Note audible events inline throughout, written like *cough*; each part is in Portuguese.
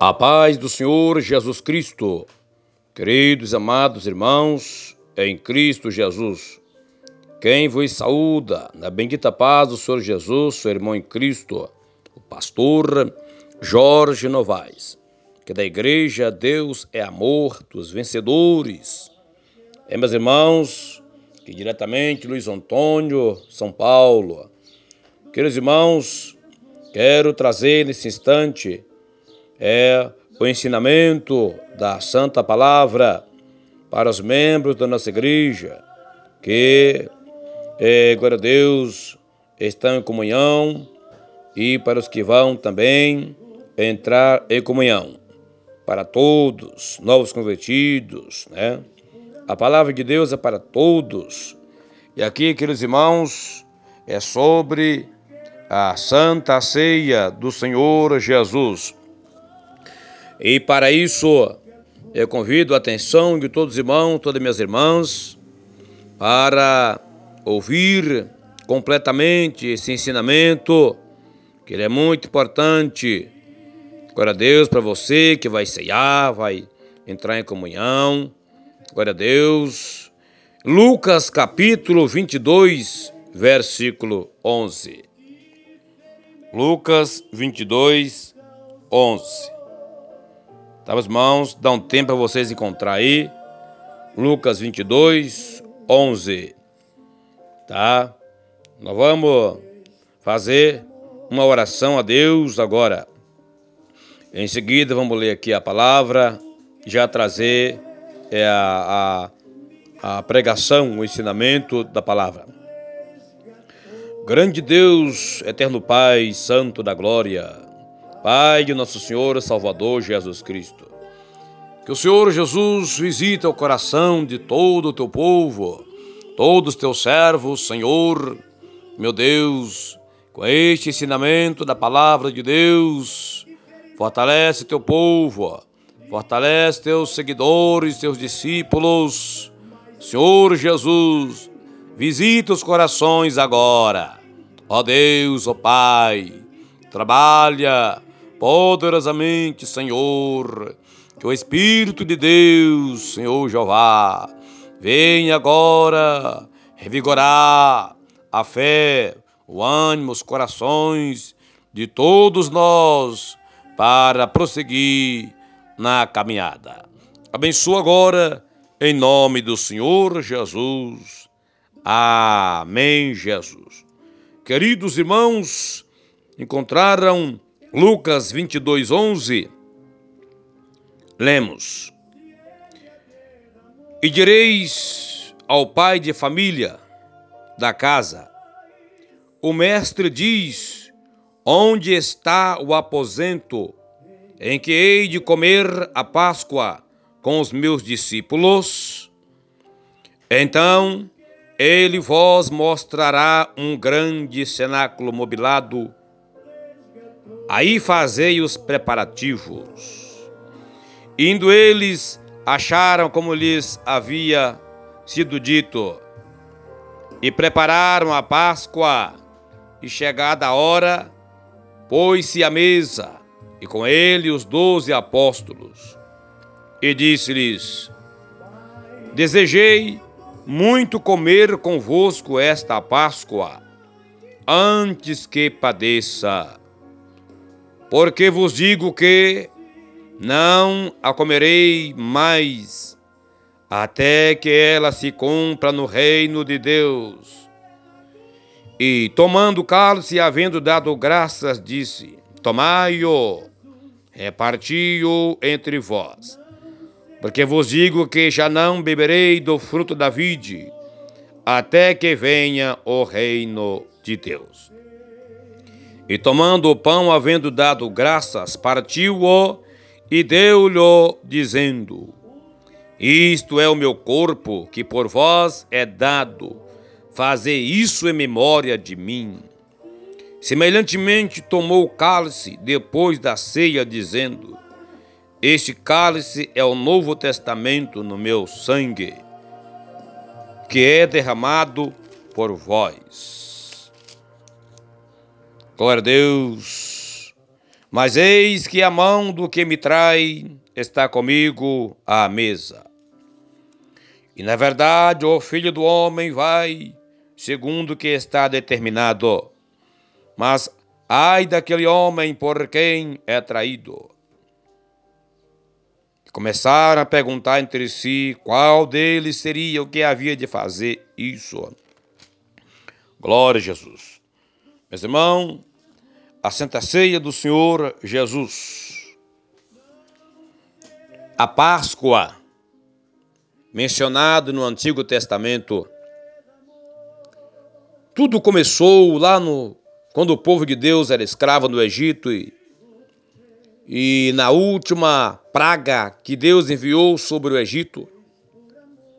A paz do Senhor Jesus Cristo, queridos amados irmãos, em Cristo Jesus. Quem vos saúda, na bendita paz do Senhor Jesus, seu irmão em Cristo, o pastor Jorge Novaes, que da igreja Deus é amor dos vencedores. É, meus irmãos, que diretamente Luiz Antônio, São Paulo. Queridos irmãos, quero trazer nesse instante é o ensinamento da Santa Palavra para os membros da nossa igreja, que, é, glória a Deus, estão em comunhão e para os que vão também entrar em comunhão. Para todos, novos convertidos, né? A palavra de Deus é para todos. E aqui, queridos irmãos, é sobre a Santa Ceia do Senhor Jesus. E para isso, eu convido a atenção de todos os irmãos, todas as minhas irmãs, para ouvir completamente esse ensinamento, que ele é muito importante. Glória a Deus para você que vai ceiar, vai entrar em comunhão. Glória a Deus. Lucas capítulo 22, versículo 11. Lucas 22, 11. Tá, meus irmãos? Dá um tempo para vocês encontrar aí. Lucas 22, 11. Tá? Nós vamos fazer uma oração a Deus agora. Em seguida, vamos ler aqui a palavra, já trazer é, a, a, a pregação, o ensinamento da palavra. Grande Deus, eterno Pai, Santo da Glória, Pai de nosso Senhor Salvador Jesus Cristo. Que o Senhor Jesus visite o coração de todo o teu povo, todos os teus servos, Senhor, meu Deus, com este ensinamento da palavra de Deus, fortalece teu povo, fortalece teus seguidores, teus discípulos. Senhor Jesus, visita os corações agora. Ó Deus, ó Pai, trabalha poderosamente, Senhor. Que o Espírito de Deus, Senhor Jeová, venha agora revigorar a fé, o ânimo, os corações de todos nós para prosseguir na caminhada. Abençoa agora, em nome do Senhor Jesus. Amém, Jesus. Queridos irmãos, encontraram Lucas 22, 11, lemos: E direis ao pai de família da casa: O mestre diz: Onde está o aposento em que hei de comer a Páscoa com os meus discípulos? Então ele vos mostrará um grande cenáculo mobilado Aí fazei os preparativos. Indo eles, acharam como lhes havia sido dito, e prepararam a Páscoa, e chegada a hora, pôs-se à mesa, e com ele os doze apóstolos. E disse-lhes: Desejei muito comer convosco esta Páscoa, antes que padeça. Porque vos digo que não a comerei mais, até que ela se cumpra no reino de Deus. E tomando o cálice e havendo dado graças, disse: Tomai-o, reparti-o entre vós. Porque vos digo que já não beberei do fruto da vide, até que venha o reino de Deus. E tomando o pão, havendo dado graças, partiu-o e deu-lhe, dizendo: Isto é o meu corpo, que por vós é dado. Fazei isso em memória de mim. Semelhantemente, tomou o cálice depois da ceia, dizendo: Este cálice é o novo testamento no meu sangue, que é derramado por vós. Glória a Deus. Mas eis que a mão do que me trai está comigo à mesa. E na verdade o filho do homem vai segundo o que está determinado. Mas ai daquele homem por quem é traído. Começaram a perguntar entre si qual deles seria o que havia de fazer isso. Glória a Jesus. Meus irmãos, a Santa Ceia do Senhor Jesus. A Páscoa, mencionado no Antigo Testamento, tudo começou lá no quando o povo de Deus era escravo no Egito e, e na última praga que Deus enviou sobre o Egito,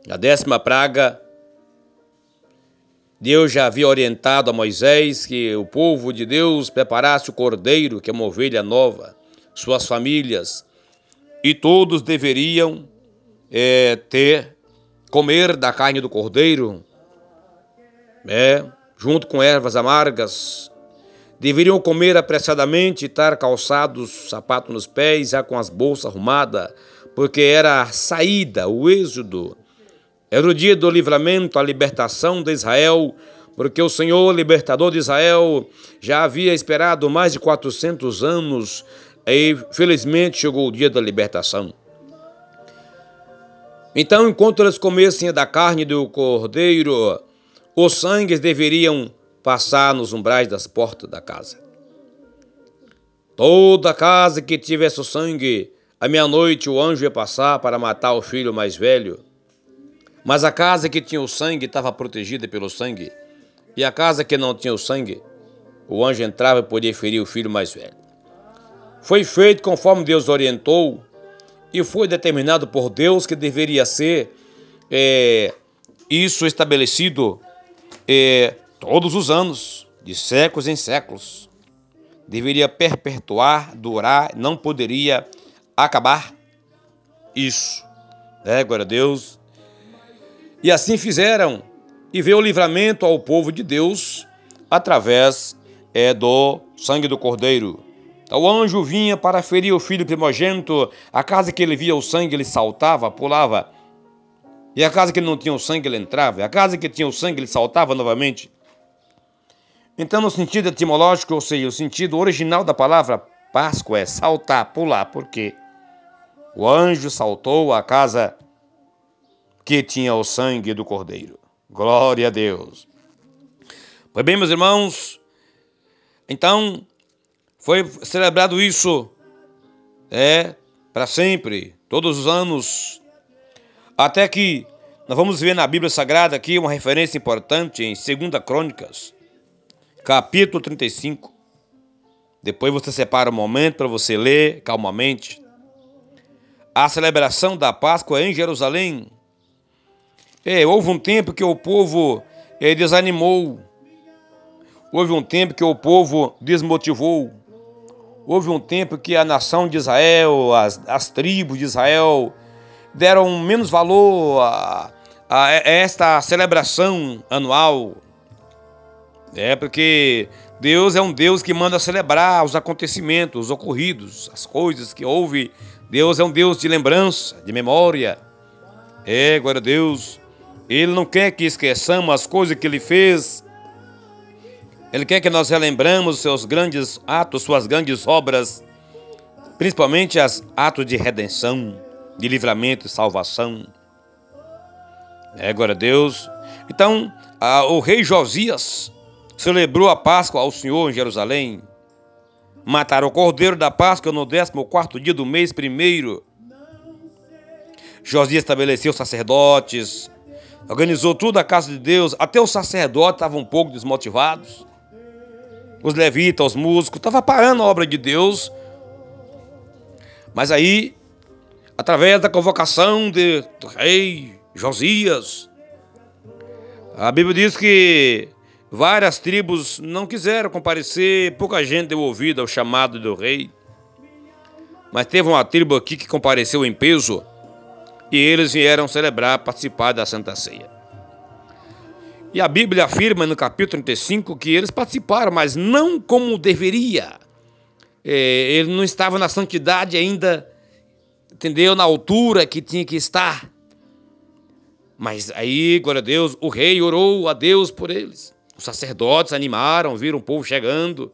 a décima praga, Deus já havia orientado a Moisés que o povo de Deus preparasse o cordeiro, que é uma ovelha nova, suas famílias, e todos deveriam é, ter, comer da carne do cordeiro, é, junto com ervas amargas. Deveriam comer apressadamente, estar calçados, sapato nos pés, já com as bolsas arrumadas, porque era a saída, o êxodo era o dia do livramento, a libertação de Israel, porque o Senhor, libertador de Israel, já havia esperado mais de 400 anos e felizmente chegou o dia da libertação. Então, enquanto eles comessem da carne do cordeiro, os sangues deveriam passar nos umbrais das portas da casa. Toda casa que tivesse o sangue, à meia-noite o anjo ia passar para matar o filho mais velho. Mas a casa que tinha o sangue estava protegida pelo sangue, e a casa que não tinha o sangue, o anjo entrava e podia ferir o filho mais velho. Foi feito conforme Deus orientou, e foi determinado por Deus que deveria ser é, isso estabelecido é, todos os anos, de séculos em séculos. Deveria perpetuar, durar, não poderia acabar isso. É, glória a Deus. E assim fizeram, e veio o livramento ao povo de Deus através é, do sangue do cordeiro. Então, o anjo vinha para ferir o filho primogênito, a casa que ele via o sangue, ele saltava, pulava. E a casa que não tinha o sangue, ele entrava. E a casa que tinha o sangue, ele saltava novamente. Então, no sentido etimológico, ou seja, o sentido original da palavra Páscoa é saltar, pular, porque o anjo saltou a casa que tinha o sangue do Cordeiro. Glória a Deus. Pois bem, meus irmãos, então foi celebrado isso, é, para sempre, todos os anos, até que nós vamos ver na Bíblia Sagrada aqui uma referência importante em 2 Crônicas, capítulo 35. Depois você separa um momento para você ler calmamente. A celebração da Páscoa em Jerusalém é, houve um tempo que o povo é, desanimou. Houve um tempo que o povo desmotivou. Houve um tempo que a nação de Israel, as, as tribos de Israel, deram menos valor a, a, esta celebração anual. É porque Deus é um Deus que manda celebrar os acontecimentos ocorridos, as coisas que houve. Deus é um Deus de lembrança, de memória. É, glória a Deus. Ele não quer que esqueçamos as coisas que ele fez. Ele quer que nós relembramos seus grandes atos, suas grandes obras, principalmente os atos de redenção, de livramento e salvação. É, glória a Deus. Então, a, o rei Josias celebrou a Páscoa ao Senhor em Jerusalém. Mataram o cordeiro da Páscoa no 14 dia do mês primeiro. Josias estabeleceu sacerdotes, organizou tudo a casa de Deus, até os sacerdotes estavam um pouco desmotivados. Os levitas, os músicos, estavam parando a obra de Deus. Mas aí, através da convocação de, do rei Josias, a Bíblia diz que várias tribos não quiseram comparecer, pouca gente deu ouvido ao chamado do rei. Mas teve uma tribo aqui que compareceu em peso e eles vieram celebrar, participar da Santa Ceia. E a Bíblia afirma no capítulo 35 que eles participaram, mas não como deveria. é, ele não estava na santidade ainda, entendeu? Na altura que tinha que estar. Mas aí, glória a Deus, o rei orou a Deus por eles. Os sacerdotes animaram, viram o povo chegando.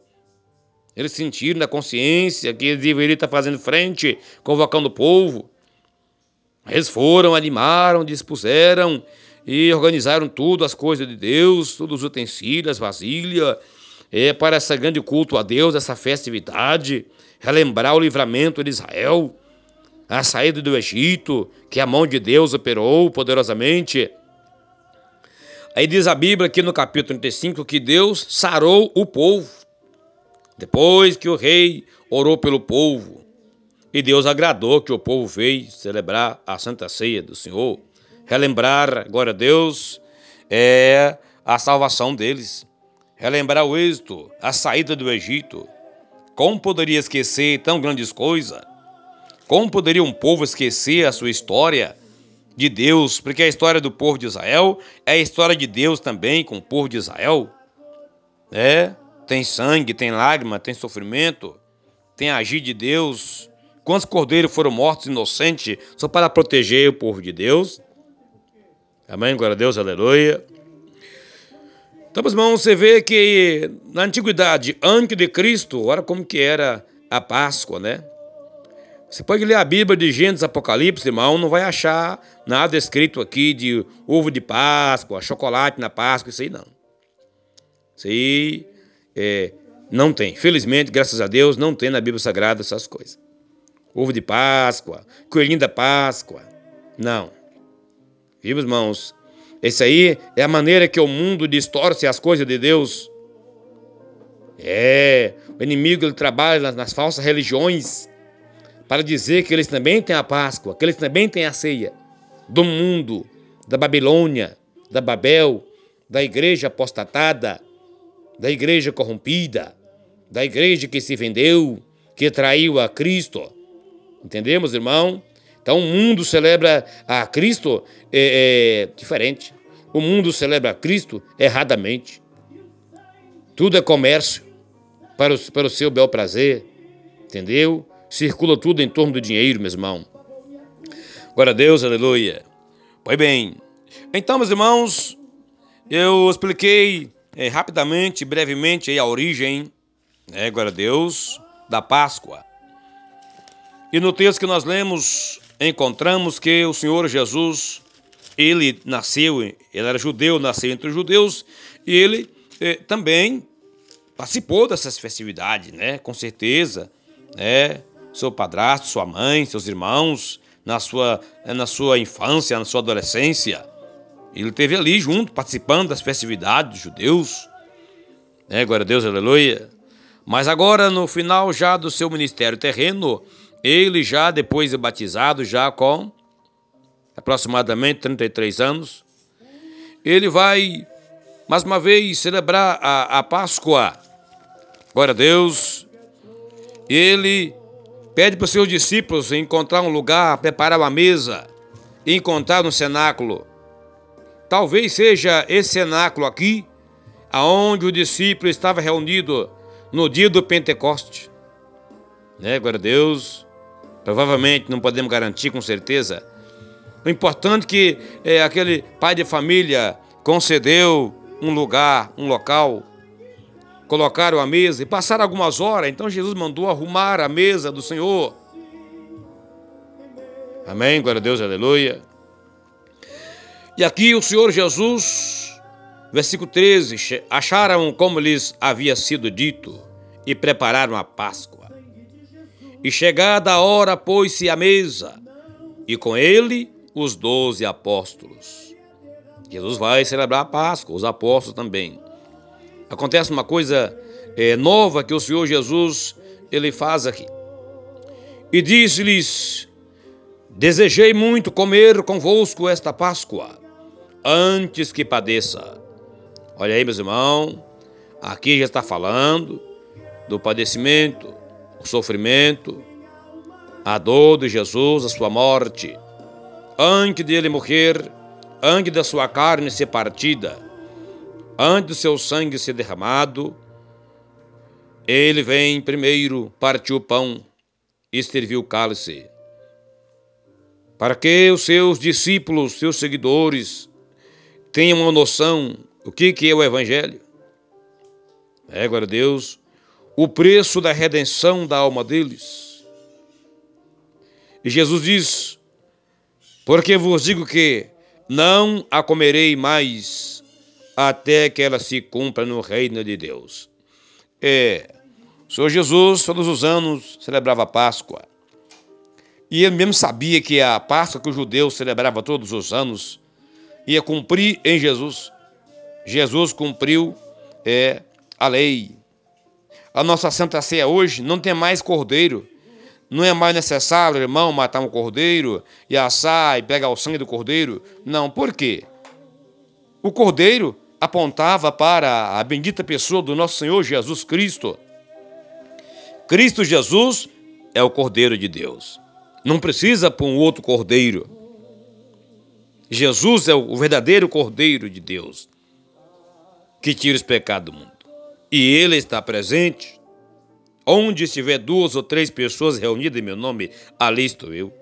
Eles sentiram na consciência que ele deveria estar fazendo frente, convocando o povo. Eles foram, animaram, dispuseram e organizaram tudo, as coisas de Deus, todos os utensílios, as vasilhas, é, para esse grande culto a Deus, essa festividade, relembrar o livramento de Israel a saída do Egito, que a mão de Deus operou poderosamente. Aí diz a Bíblia aqui no capítulo 35 que Deus sarou o povo. Depois que o rei orou pelo povo, e Deus agradou que o povo veio celebrar a Santa Ceia do Senhor, relembrar, glória a Deus, é a salvação deles, relembrar o êxito, a saída do Egito. Como poderia esquecer tão grandes coisas? Como poderia um povo esquecer a sua história de Deus? Porque a história do povo de Israel é a história de Deus também com o povo de Israel. É, tem sangue, tem lágrima, tem sofrimento, tem agir de Deus. Quantos cordeiros foram mortos inocentes só para proteger o povo de Deus? Amém? Glória a Deus, aleluia. Então, meus irmãos, você vê que na antiguidade, antes de Cristo, olha como que era a Páscoa, né? Você pode ler a Bíblia de Gênesis Apocalipse, irmão, não vai achar nada escrito aqui de ovo de Páscoa, chocolate na Páscoa, isso aí não. Isso aí é, não tem. Felizmente, graças a Deus, não tem na Bíblia Sagrada essas coisas. Ovo de Páscoa, coelhinho da Páscoa. Não. Viu, irmãos? Esse aí é a maneira que o mundo distorce as coisas de Deus. É, o inimigo ele trabalha nas, nas falsas religiões para dizer que eles também têm a Páscoa, que eles também têm a ceia do mundo, da Babilônia, da Babel, da igreja apostatada, da igreja corrompida, da igreja que se vendeu, que traiu a Cristo. Entendemos, irmão? Então o mundo celebra a Cristo é, é, diferente. O mundo celebra a Cristo erradamente. Tudo é comércio para o, para o seu bel prazer, entendeu? Circula tudo em torno do dinheiro, meu irmão. Glória a Deus, aleluia. Pois bem, então, meus irmãos, eu expliquei é, rapidamente, brevemente aí a origem, né, glória a Deus, da Páscoa. E no texto que nós lemos, encontramos que o Senhor Jesus, ele nasceu, ele era judeu, nasceu entre os judeus, e ele eh, também participou dessas festividades, né? Com certeza, né? seu padrasto, sua mãe, seus irmãos, na sua, na sua infância, na sua adolescência. Ele esteve ali junto, participando das festividades dos judeus. É, glória a Deus, aleluia. Mas agora, no final já do seu ministério terreno, ele já, depois de batizado, já com aproximadamente 33 anos, ele vai, mais uma vez, celebrar a, a Páscoa. Glória a Deus. Ele Pede para os seus discípulos encontrar um lugar, preparar uma mesa encontrar no cenáculo. Talvez seja esse cenáculo aqui, aonde o discípulo estava reunido no dia do Pentecoste. Né, glória a Deus. Provavelmente não podemos garantir com certeza. O importante é que é, aquele pai de família concedeu um lugar, um local colocaram a mesa e passaram algumas horas, então Jesus mandou arrumar a mesa do Senhor. Amém, glória a Deus, aleluia. E aqui o Senhor Jesus, versículo 13, acharam como lhes havia sido dito e prepararam a Páscoa. E chegada a hora, pôs-se à mesa, e com ele os doze apóstolos. Jesus vai celebrar a Páscoa, os apóstolos também acontece uma coisa é, nova que o Senhor Jesus ele faz aqui. E disse-lhes: Desejei muito comer convosco esta Páscoa, antes que padeça. Olha aí, meus irmãos, aqui já está falando do padecimento, o sofrimento, a dor de Jesus, a sua morte. Antes de ele morrer, antes da sua carne ser partida, antes do seu sangue ser derramado, ele vem primeiro, partiu o pão e serviu o cálice. Para que os seus discípulos, seus seguidores, tenham uma noção o que, que é o Evangelho. É, glória a Deus, o preço da redenção da alma deles. E Jesus diz: Porque vos digo que não a comerei mais até que ela se cumpra no reino de Deus. É, o Senhor Jesus, todos os anos, celebrava a Páscoa. E ele mesmo sabia que a Páscoa que o judeu celebrava todos os anos ia cumprir em Jesus. Jesus cumpriu é, a lei. A nossa Santa Ceia hoje não tem mais cordeiro. Não é mais necessário, irmão, matar um cordeiro e assar e pegar o sangue do cordeiro. Não, por quê? O cordeiro apontava para a bendita pessoa do nosso Senhor Jesus Cristo. Cristo Jesus é o Cordeiro de Deus. Não precisa por um outro cordeiro. Jesus é o verdadeiro Cordeiro de Deus que tira os pecados do mundo. E Ele está presente. Onde estiver duas ou três pessoas reunidas em meu nome, ali estou eu.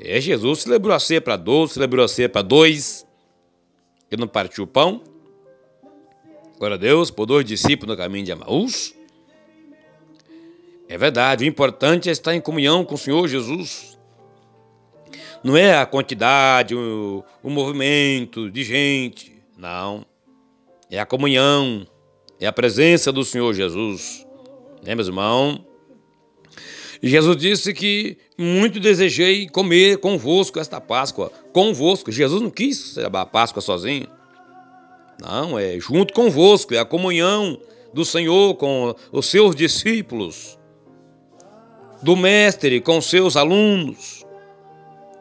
É, Jesus celebrou a ceia para dois, celebrou a ceia para dois. Ele não partiu o pão. Glória a Deus, por dois discípulos no caminho de Amaús. É verdade, o importante é estar em comunhão com o Senhor Jesus. Não é a quantidade, o, o movimento de gente. Não. É a comunhão, é a presença do Senhor Jesus. Né, meus irmãos? E Jesus disse que muito desejei comer convosco esta Páscoa. Convosco. Jesus não quis celebrar a Páscoa sozinho. Não, é junto convosco, é a comunhão do Senhor com os seus discípulos, do Mestre com seus alunos,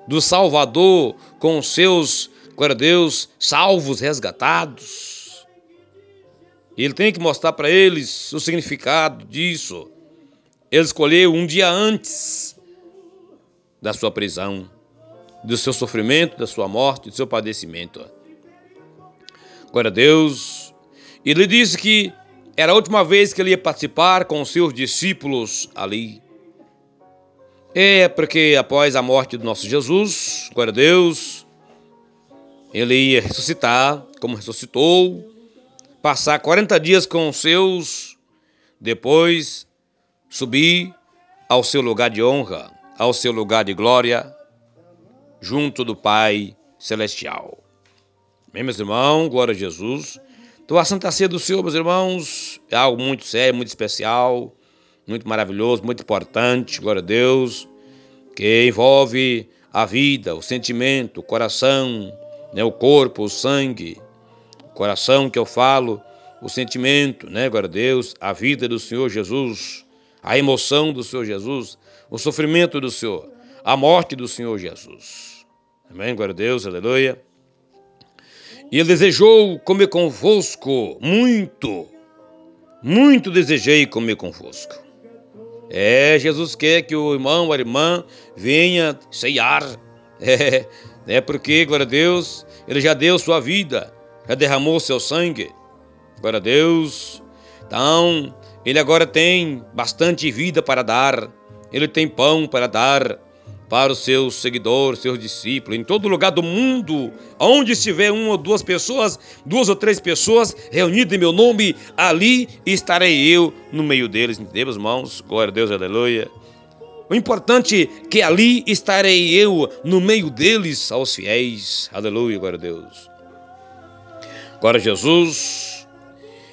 do Salvador com seus, glória a Deus, salvos, resgatados. Ele tem que mostrar para eles o significado disso. Ele escolheu um dia antes da sua prisão, do seu sofrimento, da sua morte, do seu padecimento. Glória a Deus. Ele disse que era a última vez que ele ia participar com os seus discípulos ali. É porque após a morte do nosso Jesus, glória a Deus, ele ia ressuscitar, como ressuscitou, passar 40 dias com os seus, depois subir ao seu lugar de honra, ao seu lugar de glória, junto do Pai Celestial. Bem, meus irmãos, glória a Jesus. Então, a Santa Ceia do Senhor, meus irmãos, é algo muito sério, muito especial, muito maravilhoso, muito importante, glória a Deus, que envolve a vida, o sentimento, o coração, né, o corpo, o sangue, coração que eu falo, o sentimento, né, glória a Deus, a vida do Senhor Jesus, a emoção do Senhor Jesus, o sofrimento do Senhor, a morte do Senhor Jesus. Amém, glória a Deus, aleluia. E ele desejou comer convosco muito, muito desejei comer convosco. É, Jesus quer que o irmão ou a irmã venha ceiar. *laughs* É, é porque, glória a Deus, ele já deu sua vida, já derramou seu sangue. Glória a Deus. Então, ele agora tem bastante vida para dar, ele tem pão para dar para os seus seguidores, seus discípulos, em todo lugar do mundo, onde estiver uma ou duas pessoas, duas ou três pessoas reunidas em meu nome, ali estarei eu no meio deles. Deus, irmãos, glória a Deus, aleluia. O importante é que ali estarei eu no meio deles, aos fiéis, aleluia, glória a Deus. Glória a Jesus.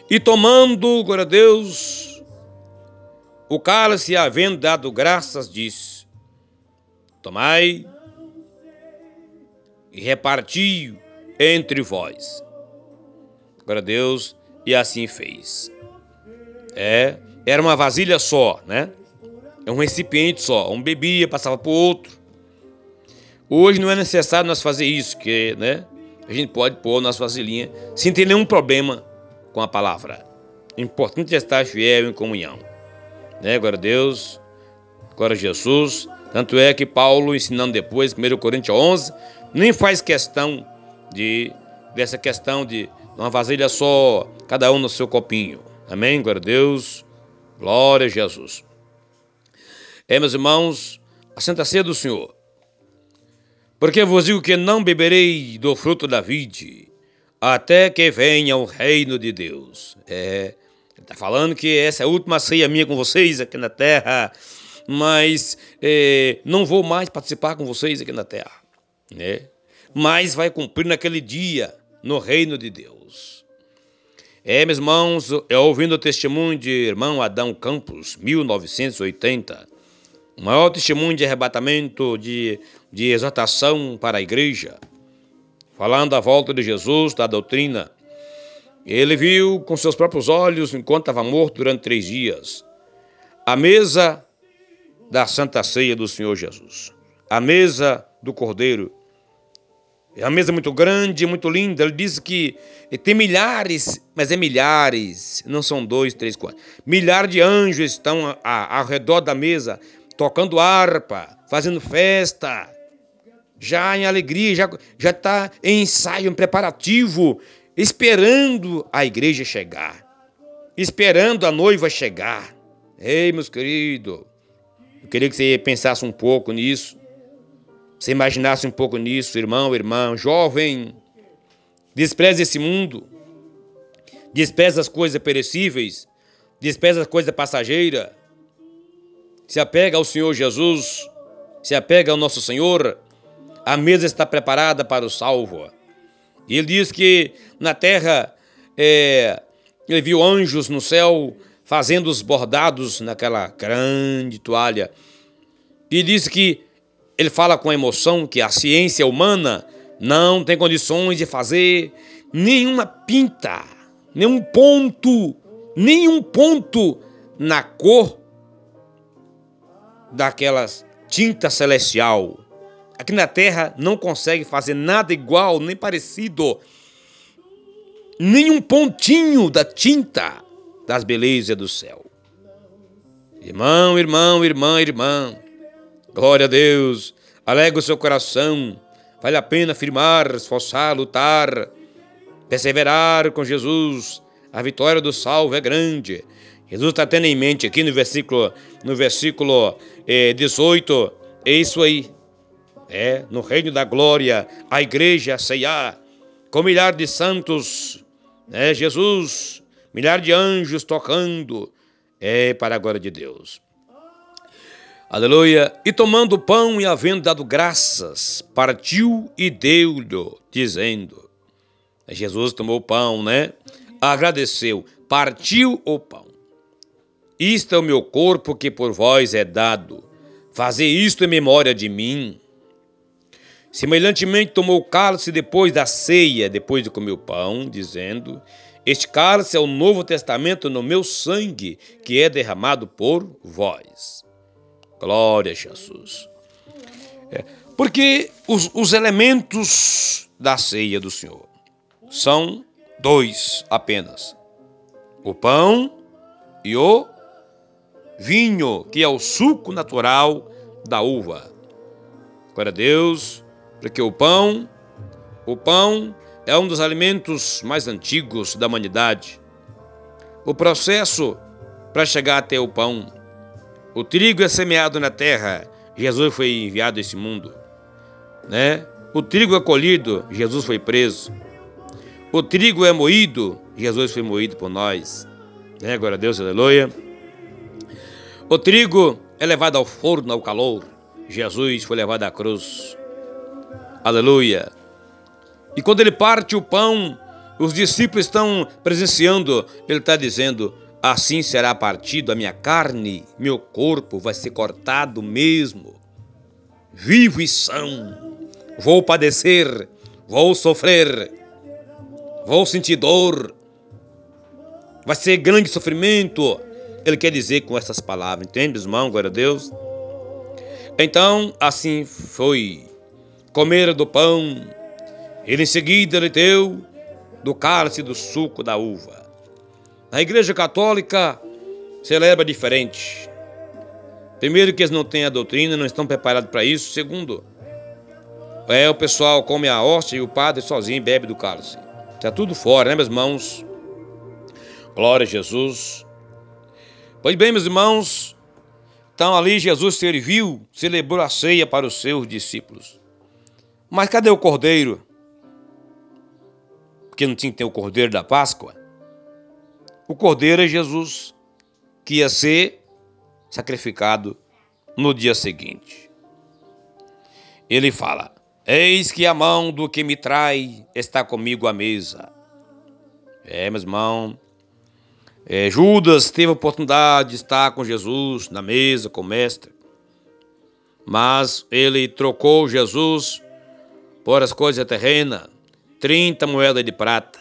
E tomando, glória a Deus, o cálice, havendo dado graças, disse: Tomai e repartiu entre vós. Glória a Deus, e assim fez. É, era uma vasilha só, né? É um recipiente só. Um bebia, passava para o outro. Hoje não é necessário nós fazer isso, que, né? A gente pode pôr nossa vasilhinha sem ter nenhum problema com a palavra. O importante é estar fiel em comunhão. Né? Glória a Deus, glória a Jesus. Tanto é que Paulo, ensinando depois, 1 Coríntios 11, nem faz questão de dessa questão de uma vasilha só, cada um no seu copinho. Amém? Glória a Deus. Glória a Jesus. É, meus irmãos, a Santa do Senhor. Porque vos digo que não beberei do fruto da vide, até que venha o reino de Deus. É, está falando que essa é a última ceia minha com vocês aqui na terra, mas é, não vou mais participar com vocês aqui na terra, né? Mas vai cumprir naquele dia no reino de Deus. É, meus irmãos, é ouvindo o testemunho de irmão Adão Campos, 1980, o maior testemunho de arrebatamento, de, de exortação para a igreja, falando da volta de Jesus, da doutrina. Ele viu com seus próprios olhos, enquanto estava morto durante três dias, a mesa da Santa Ceia do Senhor Jesus, a mesa do Cordeiro. É uma mesa muito grande, muito linda. Ele diz que tem milhares, mas é milhares, não são dois, três, quatro. Milhares de anjos estão ao redor da mesa, tocando harpa, fazendo festa, já em alegria, já já está em ensaio, em preparativo, esperando a igreja chegar, esperando a noiva chegar. Ei, meus queridos, eu queria que você pensasse um pouco nisso, você imaginasse um pouco nisso, irmão, irmã, jovem, despreze esse mundo, despreza as coisas perecíveis, despreza as coisas passageiras, se apega ao Senhor Jesus, se apega ao nosso Senhor, a mesa está preparada para o salvo. E ele diz que na terra é, ele viu anjos no céu fazendo os bordados naquela grande toalha. E diz que ele fala com emoção que a ciência humana não tem condições de fazer nenhuma pinta, nenhum ponto, nenhum ponto na cor daquelas tinta celestial. Aqui na Terra não consegue fazer nada igual, nem parecido. Nenhum pontinho da tinta das belezas do céu. Irmão, irmão, irmã, irmã, glória a Deus, alega o seu coração, vale a pena firmar, esforçar, lutar, perseverar com Jesus, a vitória do salvo é grande. Jesus está tendo em mente aqui no versículo, no versículo eh, 18, é isso aí. É, no reino da glória, a igreja ceiar, com milhar de santos, é Jesus, milhar de anjos tocando, é para a glória de Deus. Aleluia. E tomando o pão e havendo dado graças, partiu e deu-lhe, dizendo: Jesus tomou o pão, né? Agradeceu, partiu o pão. Isto é o meu corpo que por vós é dado. Fazer isto em memória de mim. Semelhantemente tomou o cálice depois da ceia, depois de comer o pão, dizendo: Este cálice é o novo testamento no meu sangue, que é derramado por vós. Glória a Jesus. É, porque os, os elementos da ceia do Senhor são dois apenas: o pão e o vinho, que é o suco natural da uva. Glória a Deus, porque o pão, o pão é um dos alimentos mais antigos da humanidade. O processo para chegar até o pão. O trigo é semeado na terra, Jesus foi enviado a esse mundo. Né? O trigo é colhido, Jesus foi preso. O trigo é moído, Jesus foi moído por nós. Né? Glória a Deus, aleluia. O trigo é levado ao forno, ao calor. Jesus foi levado à cruz. Aleluia. E quando ele parte o pão, os discípulos estão presenciando. Ele está dizendo: Assim será partido a minha carne, meu corpo vai ser cortado mesmo. Vivo e são. Vou padecer, vou sofrer, vou sentir dor. Vai ser grande sofrimento ele quer dizer com essas palavras. Entende, irmão? Glória a Deus. Então, assim foi. Comeram do pão, ele em seguida lhe deu do cálice do suco da uva. Na igreja católica, celebra diferente. Primeiro, que eles não têm a doutrina, não estão preparados para isso. Segundo, é o pessoal come a hóstia e o padre sozinho bebe do cálice. Está tudo fora, né, meus irmãos? Glória a Jesus. Pois bem, meus irmãos, então ali Jesus serviu, celebrou a ceia para os seus discípulos. Mas cadê o cordeiro? Porque não tinha que ter o cordeiro da Páscoa. O cordeiro é Jesus, que ia ser sacrificado no dia seguinte. Ele fala: Eis que a mão do que me trai está comigo à mesa. É, meu irmão, é, Judas teve a oportunidade de estar com Jesus na mesa, com o mestre, mas ele trocou Jesus por as coisas terrenas, 30 moedas de prata.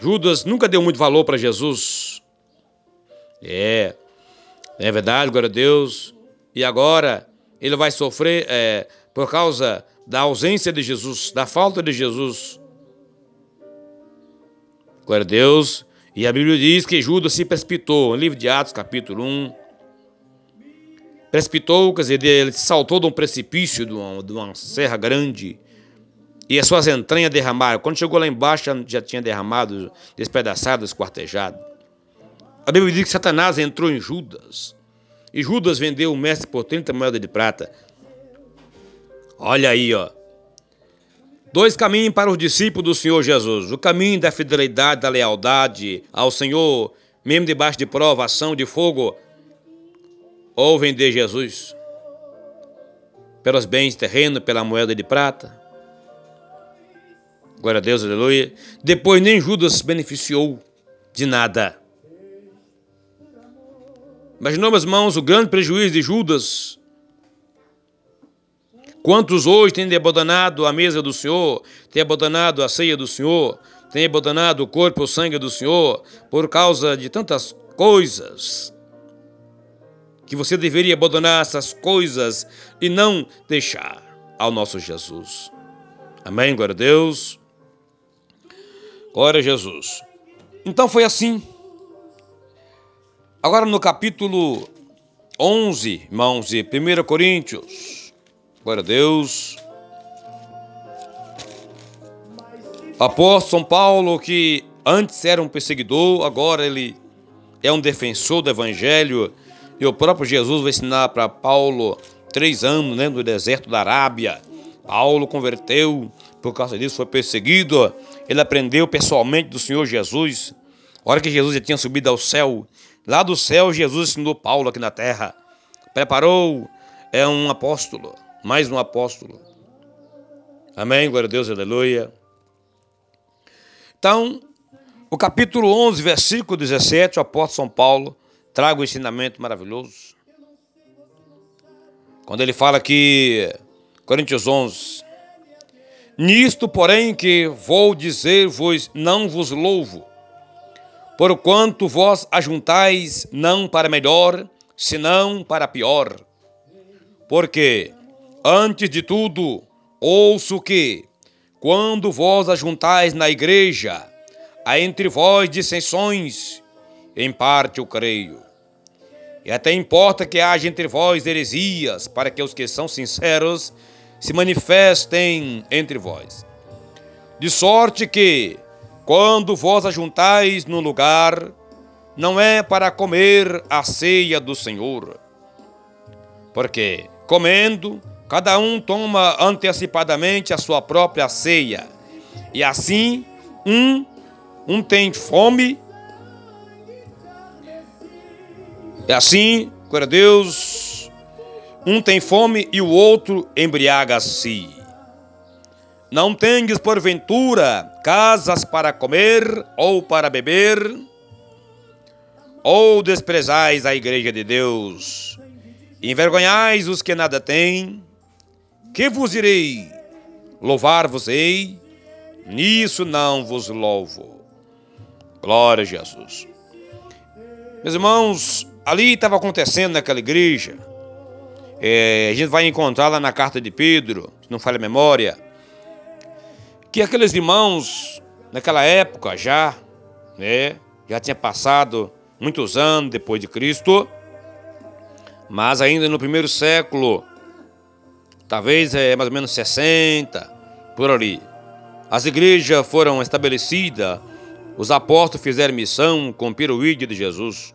Judas nunca deu muito valor para Jesus. É, é verdade, glória a Deus. E agora ele vai sofrer é, por causa da ausência de Jesus, da falta de Jesus. Glória a Deus. E a Bíblia diz que Judas se precipitou, livro de Atos, capítulo 1. Precipitou, quer dizer, ele saltou de um precipício, de uma, de uma serra grande, e as suas entranhas derramaram. Quando chegou lá embaixo, já tinha derramado, despedaçado, esquartejado. A Bíblia diz que Satanás entrou em Judas, e Judas vendeu o mestre por 30 moedas de prata. Olha aí, ó. Dois caminhos para os discípulos do Senhor Jesus: o caminho da fidelidade, da lealdade ao Senhor, mesmo debaixo de provação, de fogo, ou vender Jesus pelos bens terrenos, pela moeda de prata. Glória a Deus, aleluia. Depois nem Judas se beneficiou de nada. Imaginou, meus irmãos, o grande prejuízo de Judas Quantos hoje têm abandonado a mesa do Senhor, têm abandonado a ceia do Senhor, têm abandonado o corpo e o sangue do Senhor por causa de tantas coisas? Que você deveria abandonar essas coisas e não deixar ao nosso Jesus. Amém, glória a Deus. Glória a Jesus. Então foi assim. Agora no capítulo 11, irmãos, de 1 Coríntios. Glória a Deus. Apóstolo São Paulo, que antes era um perseguidor, agora ele é um defensor do Evangelho. E o próprio Jesus vai ensinar para Paulo três anos né, no deserto da Arábia. Paulo converteu, por causa disso foi perseguido. Ele aprendeu pessoalmente do Senhor Jesus. A hora que Jesus já tinha subido ao céu, lá do céu Jesus ensinou Paulo aqui na terra. Preparou, é um apóstolo mais um apóstolo. Amém, glória a Deus, aleluia. Então, o capítulo 11, versículo 17, o apóstolo São Paulo traga um ensinamento maravilhoso. Quando ele fala que, Coríntios 11, Nisto, porém, que vou dizer-vos, não vos louvo, porquanto vós ajuntais não para melhor, senão para pior. Porque Antes de tudo, ouço que, quando vós ajuntais na igreja, há entre vós dissensões, em parte eu creio. E até importa que haja entre vós heresias, para que os que são sinceros se manifestem entre vós. De sorte que, quando vós ajuntais no lugar, não é para comer a ceia do Senhor. Porque, comendo, Cada um toma antecipadamente a sua própria ceia. E assim, um, um tem fome. E assim, glória a Deus, um tem fome e o outro embriaga-se. Não tendes, porventura, casas para comer ou para beber? Ou desprezais a igreja de Deus? Envergonhais os que nada têm? Que vos direi? Louvar-vos-ei? Nisso não vos louvo. Glória a Jesus. Meus irmãos, ali estava acontecendo naquela igreja. É, a gente vai encontrar lá na carta de Pedro, se não falha a memória, que aqueles irmãos, naquela época já, né, já tinha passado muitos anos depois de Cristo, mas ainda no primeiro século, talvez é mais ou menos 60, por ali. As igrejas foram estabelecidas, os apóstolos fizeram missão, cumpriram o ídolo de Jesus.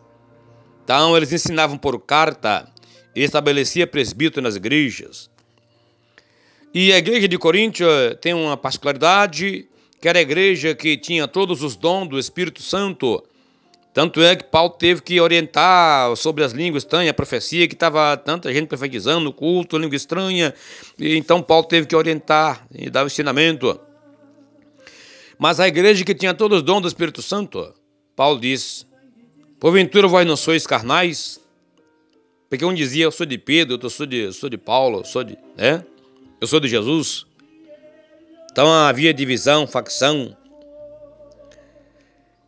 Então, eles ensinavam por carta e estabelecia presbítero nas igrejas. E a igreja de Coríntio tem uma particularidade, que era a igreja que tinha todos os dons do Espírito Santo. Tanto é que Paulo teve que orientar sobre as línguas estranhas, a profecia, que estava tanta gente profetizando culto, língua estranha. E então Paulo teve que orientar e dar o ensinamento. Mas a igreja que tinha todos os dons do Espírito Santo, Paulo diz: Porventura vós não sois carnais? Porque um dizia, eu sou de Pedro, outro sou de, sou de Paulo, eu sou de. Né? Eu sou de Jesus. Então havia divisão, facção.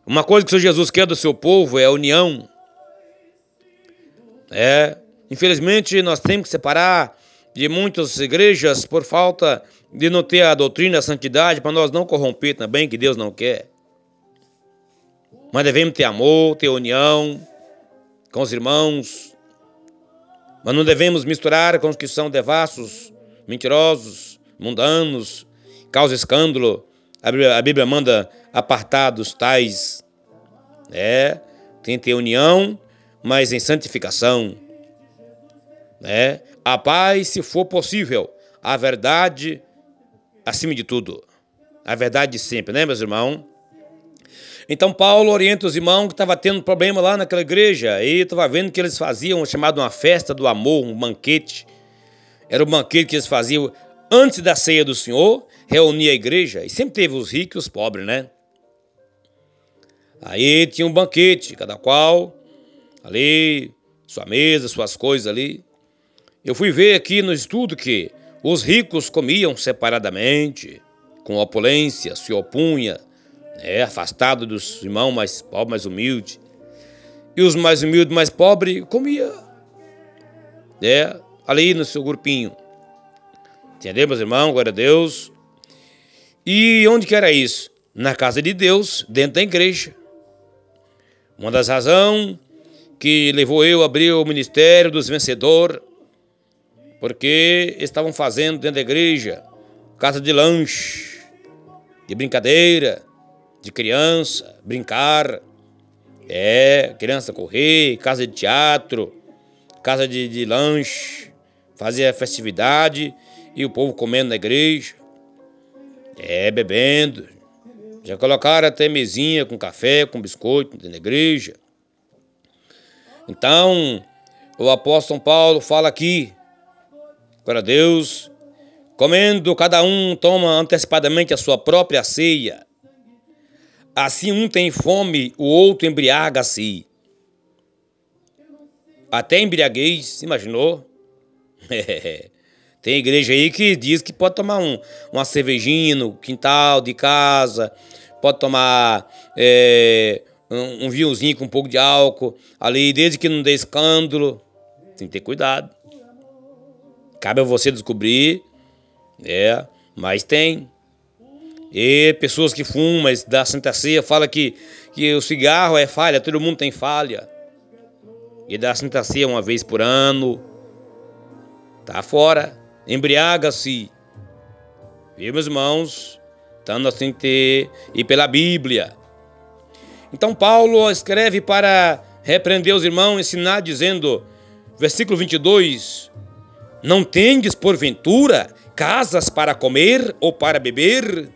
Uma coisa que o Senhor Jesus quer do seu povo é a união. É, infelizmente nós temos que separar de muitas igrejas por falta de não ter a doutrina da santidade para nós não corromper também, que Deus não quer. Mas devemos ter amor, ter união com os irmãos. Mas não devemos misturar com os que são devassos, mentirosos, mundanos, causa escândalo. A Bíblia, manda apartar dos tais. É, tem que ter união, mas em santificação. É, a paz, se for possível, a verdade acima de tudo. A verdade sempre, né, meus irmãos? Então Paulo orienta os irmãos que estavam tendo problema lá naquela igreja. E estava vendo que eles faziam chamado uma festa do amor, um banquete. Era o banquete que eles faziam antes da ceia do Senhor, reunia a igreja. E sempre teve os ricos e os pobres, né? Aí tinha um banquete, cada qual ali, sua mesa, suas coisas ali. Eu fui ver aqui no estudo que os ricos comiam separadamente, com opulência, se opunha, né, afastado dos irmãos mais pobres, mais humildes. E os mais humildes, mais pobres, comia né, ali no seu grupinho. Entendeu, meus irmãos? Glória a Deus. E onde que era isso? Na casa de Deus, dentro da igreja. Uma das razões que levou eu a abrir o ministério dos vencedores porque estavam fazendo dentro da igreja casa de lanche, de brincadeira, de criança, brincar, é, criança correr, casa de teatro, casa de, de lanche, fazia festividade e o povo comendo na igreja, é, bebendo. Já colocaram até mesinha com café, com biscoito da igreja. Então, o apóstolo Paulo fala aqui Glória a Deus. Comendo, cada um toma antecipadamente a sua própria ceia. Assim um tem fome, o outro embriaga-se. Até embriaguez, imaginou? *laughs* tem igreja aí que diz que pode tomar um, uma cervejinha no quintal de casa, pode tomar é, um, um vinhozinho com um pouco de álcool ali, desde que não dê escândalo. Tem que ter cuidado. Cabe a você descobrir, é, mas tem. E pessoas que fumam, da Santa Ceia fala que, que o cigarro é falha, todo mundo tem falha. E da Santa Ceia uma vez por ano. Tá fora. Embriaga-se. Viu, meus irmãos? Então que ter. E pela Bíblia. Então Paulo escreve para repreender os irmãos, ensinar, dizendo, versículo 22, não tendes, porventura, casas para comer ou para beber?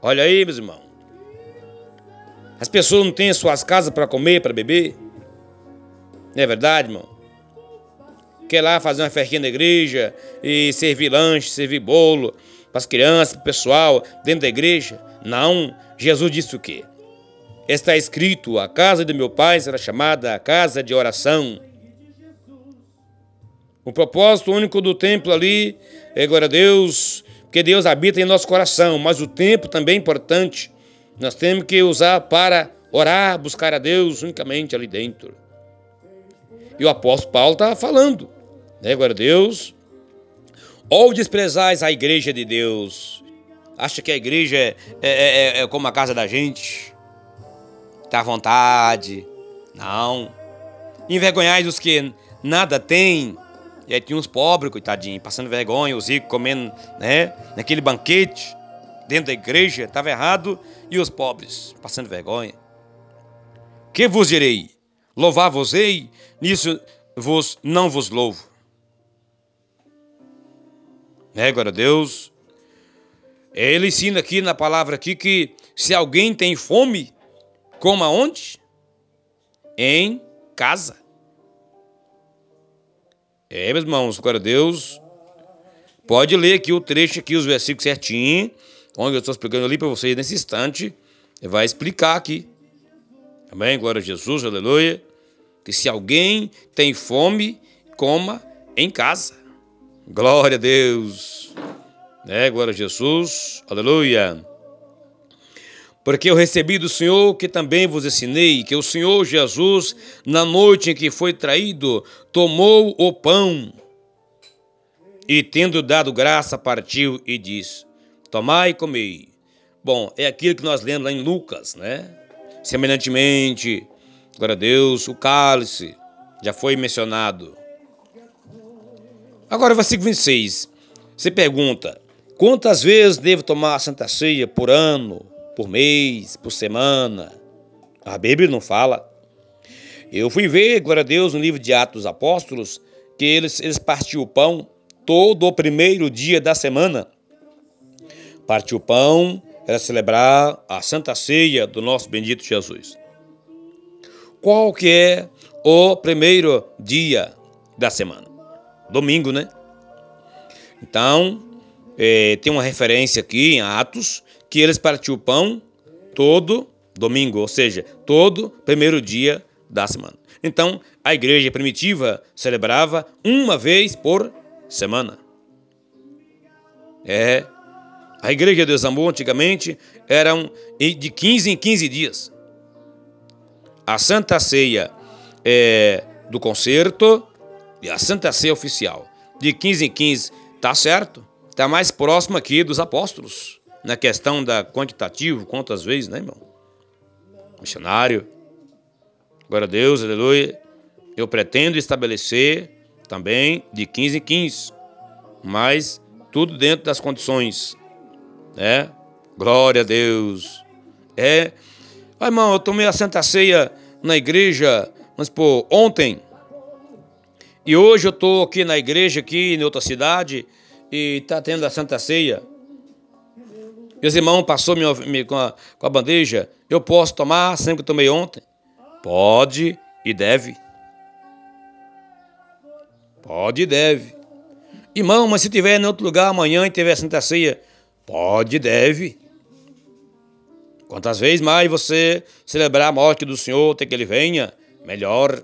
Olha aí, meus irmãos. As pessoas não têm suas casas para comer, para beber? Não é verdade, irmão? Quer lá fazer uma festinha na igreja e servir lanche, servir bolo para as crianças, para o pessoal dentro da igreja? Não. Jesus disse o quê? Está escrito: a casa de meu pai será chamada a casa de oração. O propósito único do templo ali é, glória a Deus, porque Deus habita em nosso coração, mas o templo também é importante. Nós temos que usar para orar, buscar a Deus unicamente ali dentro. E o apóstolo Paulo está falando, né, glória a Deus. Ou desprezais a igreja de Deus. Acha que a igreja é, é, é, é como a casa da gente? Está à vontade. Não. Envergonhais os que nada têm e aí tinha uns pobres, coitadinhos, passando vergonha, os ricos comendo, né? Naquele banquete, dentro da igreja, estava errado, e os pobres passando vergonha. Que vos direi? louvar-vos-ei, nisso vos não vos louvo. É, glória a Deus. Ele ensina aqui na palavra aqui que se alguém tem fome, coma onde? Em casa. É, meus irmãos, glória a Deus. Pode ler aqui o trecho aqui, os versículos certinho, onde eu estou explicando ali para vocês nesse instante. Ele vai explicar aqui. Amém? Glória a Jesus, aleluia. Que se alguém tem fome, coma em casa. Glória a Deus. É, glória a Jesus. Aleluia. Porque eu recebi do Senhor que também vos ensinei, que o Senhor Jesus, na noite em que foi traído, tomou o pão e, tendo dado graça, partiu e disse: Tomai e comei. Bom, é aquilo que nós lemos lá em Lucas, né? Semelhantemente, glória a Deus, o cálice já foi mencionado. Agora, versículo 26. Você pergunta: quantas vezes devo tomar a Santa Ceia por ano, por mês, por semana? A Bíblia não fala. Eu fui ver, glória a Deus, no livro de Atos dos Apóstolos, que eles, eles partiam o pão todo o primeiro dia da semana. Partir o pão era celebrar a Santa Ceia do nosso bendito Jesus. Qual que é o primeiro dia da semana? Domingo, né? Então, é, tem uma referência aqui em Atos que eles partiam o pão todo domingo, ou seja, todo primeiro dia da semana. Então, a igreja primitiva celebrava uma vez por semana. É. A igreja de Desamor antigamente eram de 15 em 15 dias. A Santa Ceia é, do concerto a Santa Ceia oficial, de 15 em 15, tá certo? Tá mais próximo aqui dos apóstolos, na questão da quantitativo, quantas vezes, né, irmão? Missionário. Glória a Deus, aleluia. Eu pretendo estabelecer também de 15 em 15, mas tudo dentro das condições, né? Glória a Deus. É. Ah, irmão, eu tomei a Santa Ceia na igreja, mas, pô, ontem, e hoje eu estou aqui na igreja, aqui em outra cidade, e está tendo a Santa Ceia. Meus irmãos passou me, com, a, com a bandeja. Eu posso tomar sempre que tomei ontem? Pode e deve. Pode e deve. Irmão, mas se tiver em outro lugar amanhã e tiver Santa Ceia, pode e deve. Quantas vezes mais você celebrar a morte do Senhor, até que Ele venha, melhor.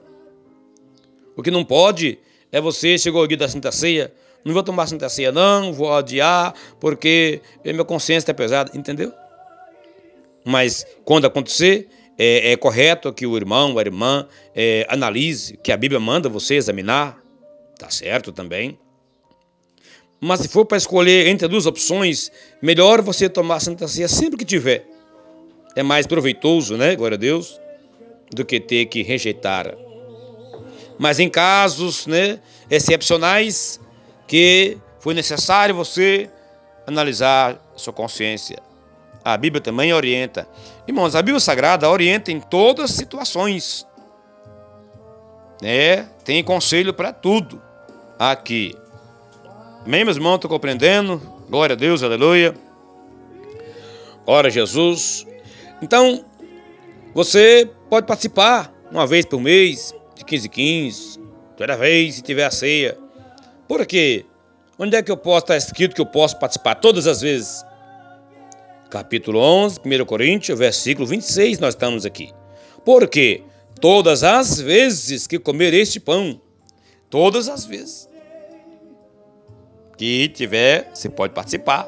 O que não pode é você, chegou o dia da Santa Ceia, não vou tomar Santa Ceia não, vou adiar, porque minha consciência está pesada, entendeu? Mas quando acontecer, é, é, correto que o irmão, a irmã, é, analise, que a Bíblia manda você examinar, tá certo também. Mas se for para escolher entre duas opções, melhor você tomar Santa Ceia sempre que tiver. É mais proveitoso, né? Glória a Deus, do que ter que rejeitar mas em casos né, excepcionais que foi necessário você analisar sua consciência. A Bíblia também orienta. Irmãos, a Bíblia Sagrada orienta em todas as situações. né? tem conselho para tudo aqui. Amém, meus irmãos? Estão compreendendo? Glória a Deus, aleluia. Glória a Jesus. Então, você pode participar uma vez por mês, de 15 15, toda vez se tiver a ceia. Por quê? Onde é que eu posso estar escrito que eu posso participar todas as vezes? Capítulo 11, 1 Coríntios, versículo 26, nós estamos aqui. Porque todas as vezes que comer este pão, todas as vezes que tiver, você pode participar.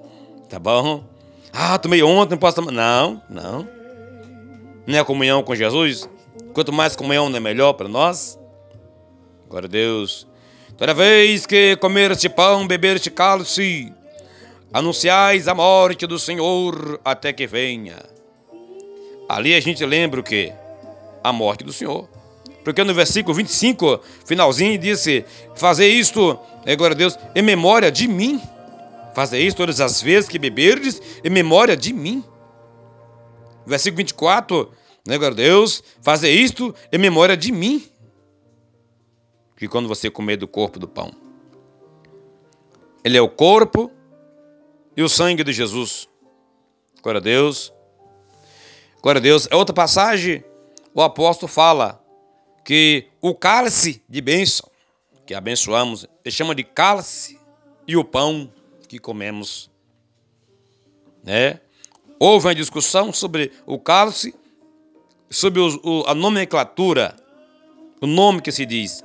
*laughs* tá bom? Ah, tomei ontem, não posso tomar. Não, não. Não é comunhão com Jesus? Quanto mais comunhão, é melhor para nós? Glória a Deus. Toda vez que comer este pão, beber este cálice, anunciais a morte do Senhor até que venha. Ali a gente lembra o que? A morte do Senhor. Porque no versículo 25, finalzinho, disse: Fazer isto, é, glória a Deus, em memória de mim. Fazer isto todas as vezes que beberdes, em memória de mim. Versículo 24 né, glória a Deus? Fazer isto em memória de mim. Que quando você comer do corpo do pão. Ele é o corpo e o sangue de Jesus. Glória a Deus. Glória a Deus. É outra passagem, o apóstolo fala que o cálice de bênção, que abençoamos, ele chama de cálice, e o pão que comemos. Né? Houve uma discussão sobre o cálice, sobre o, a nomenclatura, o nome que se diz.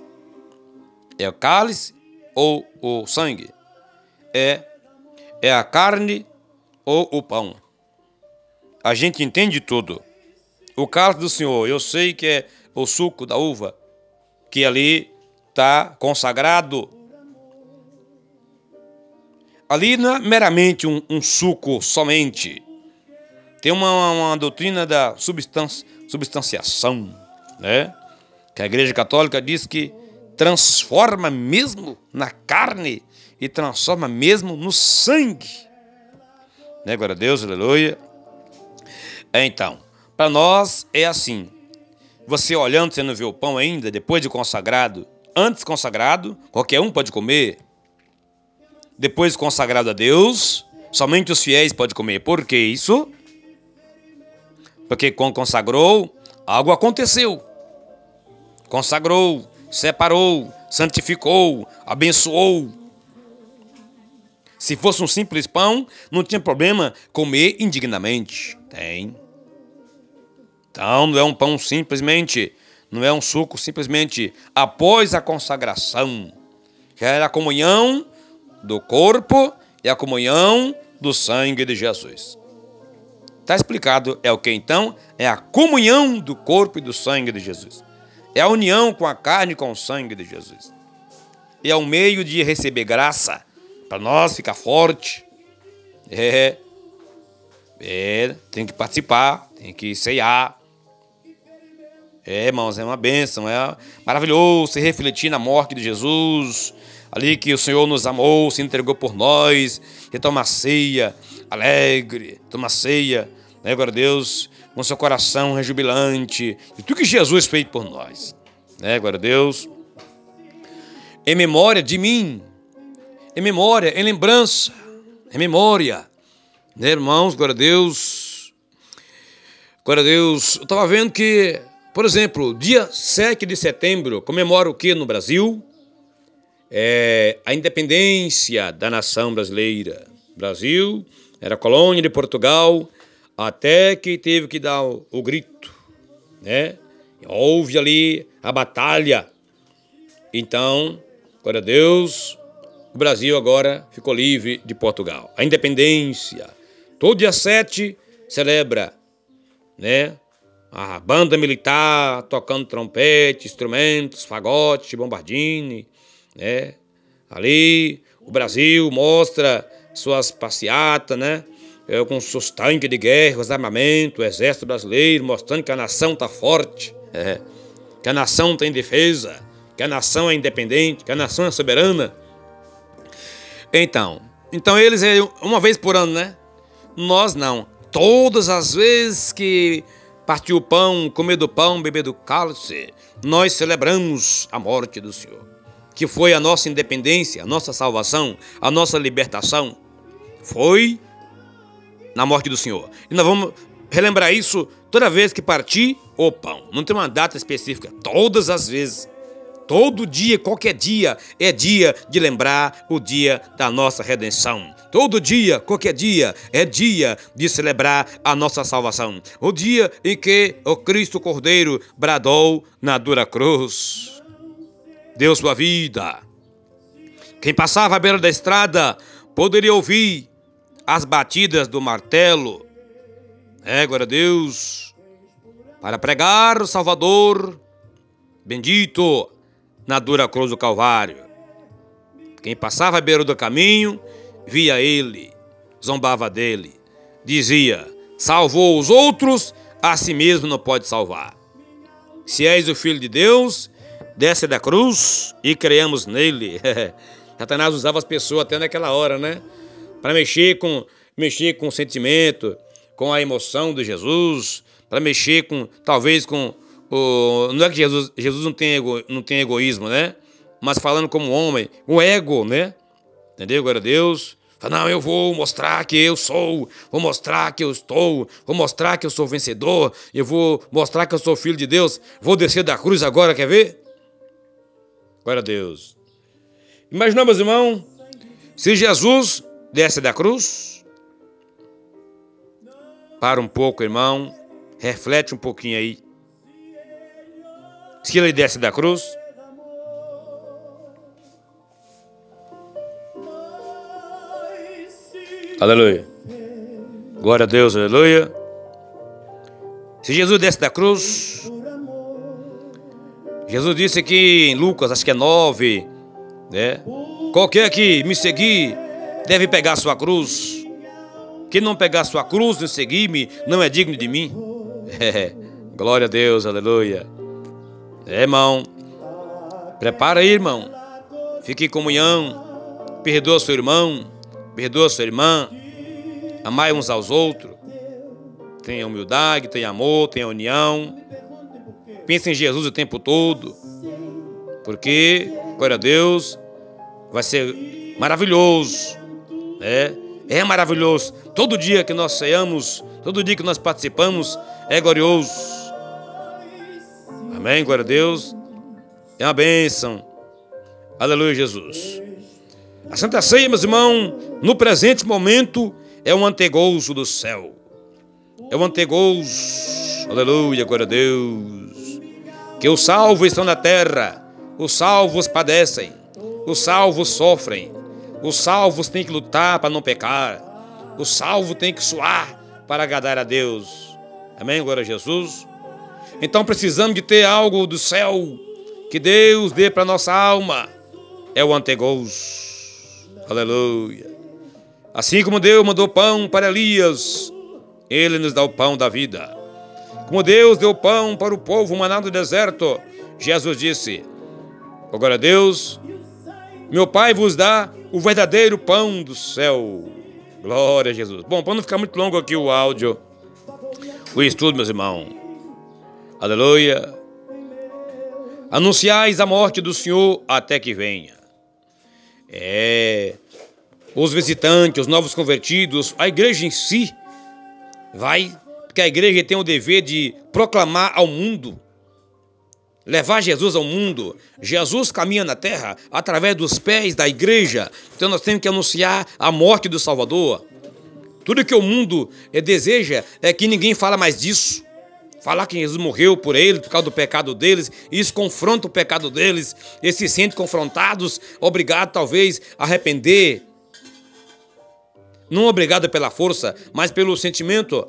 É o cálice ou o sangue? É, é a carne ou o pão? A gente entende tudo. O cálice do Senhor, eu sei que é o suco da uva, que ali está consagrado. Ali não é meramente um, um suco somente. Tem uma, uma doutrina da substância, substanciação, né? Que a Igreja Católica diz que transforma mesmo na carne e transforma mesmo no sangue. Né? Glória a Deus, aleluia. Então, para nós é assim. Você olhando, você não vê o pão ainda, depois de consagrado, antes consagrado, qualquer um pode comer. Depois consagrado a Deus, somente os fiéis podem comer. Por que isso? Porque quando consagrou, algo aconteceu. Consagrou, separou, santificou, abençoou. Se fosse um simples pão, não tinha problema comer indignamente. Tem. Então, não é um pão simplesmente, não é um suco simplesmente após a consagração, que era a comunhão do corpo e a comunhão do sangue de Jesus. Está explicado, é o que então? É a comunhão do corpo e do sangue de Jesus. É a união com a carne e com o sangue de Jesus. E é o meio de receber graça para nós ficar forte. É, é, tem que participar, tem que ceiar, é, irmãos, é uma bênção, é maravilhoso se refletir na morte de Jesus, ali que o Senhor nos amou, se entregou por nós, e toma ceia, alegre, toma ceia, né, glória a Deus, com seu coração rejubilante, e tudo que Jesus fez por nós, né, glória a Deus, em memória de mim, em memória, em lembrança, em memória, né, irmãos, glória a Deus, glória a Deus, eu estava vendo que por exemplo, dia 7 de setembro comemora o que no Brasil? É a independência da nação brasileira. Brasil era colônia de Portugal até que teve que dar o, o grito, né? Houve ali a batalha. Então, glória a Deus, o Brasil agora ficou livre de Portugal. A independência. Todo dia 7 celebra, né? a banda militar tocando trompete, instrumentos, fagote, bombardine, né? Ali o Brasil mostra suas passeatas, né? É, com seus tanques de guerra, os armamentos, o exército brasileiro, mostrando que a nação está forte, é, que a nação tem defesa, que a nação é independente, que a nação é soberana. Então, então eles é uma vez por ano, né? Nós não. Todas as vezes que partir o pão, comer do pão, beber do cálice, nós celebramos a morte do Senhor, que foi a nossa independência, a nossa salvação, a nossa libertação. Foi na morte do Senhor. E nós vamos relembrar isso toda vez que partir o pão. Não tem uma data específica, todas as vezes. Todo dia, qualquer dia, é dia de lembrar o dia da nossa redenção. Todo dia, qualquer dia, é dia de celebrar a nossa salvação. O dia em que o Cristo Cordeiro bradou na dura cruz. Deu sua vida. Quem passava à beira da estrada poderia ouvir as batidas do martelo. É, glória a Deus. Para pregar o Salvador, bendito na dura cruz do Calvário. Quem passava à beira do caminho via ele, zombava dele, dizia: Salvou os outros, a si mesmo não pode salvar. Se és o filho de Deus, desce da cruz e creamos nele. *laughs* Satanás usava as pessoas até naquela hora, né? Para mexer com, mexer com o sentimento, com a emoção de Jesus, para mexer com, talvez com o. Não é que Jesus, Jesus não, tem ego, não tem egoísmo, né? Mas falando como homem, o ego, né? Entendeu? Glória a Deus. Não, eu vou mostrar que eu sou, vou mostrar que eu estou, vou mostrar que eu sou vencedor, eu vou mostrar que eu sou filho de Deus, vou descer da cruz agora, quer ver? Glória a Deus. Imagina, meus irmãos, se Jesus desce da cruz, para um pouco, irmão, reflete um pouquinho aí. Se ele desce da cruz, Aleluia. Glória a Deus, aleluia. Se Jesus desce da cruz, Jesus disse aqui em Lucas, acho que é 9, né? Qualquer que me seguir deve pegar sua cruz. Quem não pegar sua cruz e seguir-me não é digno de mim. *laughs* É, glória a Deus, aleluia. É, irmão. Prepara aí, irmão. Fique em comunhão. Perdoa seu irmão perdoa sua irmã, amai uns aos outros, tenha humildade, tenha amor, tenha união. Pense em Jesus o tempo todo, porque, glória a Deus, vai ser maravilhoso, né? É maravilhoso. Todo dia que nós ceamos, todo dia que nós participamos, é glorioso. Amém, glória a Deus. É uma bênção. Aleluia, Jesus. A Santa Ceia, meus irmãos, no presente momento, é um antegozo do céu. É um antegozo, aleluia, glória a Deus. Que os salvos estão na terra, os salvos padecem, os salvos sofrem, os salvos têm que lutar para não pecar, os salvos têm que suar para agradar a Deus. Amém, glória a Jesus. Então precisamos de ter algo do céu que Deus dê para nossa alma. É o antegozo. Aleluia. Assim como Deus mandou pão para Elias, Ele nos dá o pão da vida. Como Deus deu pão para o povo manado no deserto, Jesus disse: Agora Deus, meu Pai vos dá o verdadeiro pão do céu. Glória a Jesus. Bom, para não ficar muito longo aqui o áudio, o estudo, meus irmãos. Aleluia. Anunciais a morte do Senhor até que venha. É, os visitantes, os novos convertidos, a igreja em si vai, porque a igreja tem o dever de proclamar ao mundo, levar Jesus ao mundo. Jesus caminha na terra através dos pés da igreja, então nós temos que anunciar a morte do Salvador. Tudo que o mundo deseja é que ninguém fala mais disso falar que Jesus morreu por eles, por causa do pecado deles, isso confronta o pecado deles, eles se sentem confrontados, obrigados talvez a arrepender. Não obrigado pela força, mas pelo sentimento.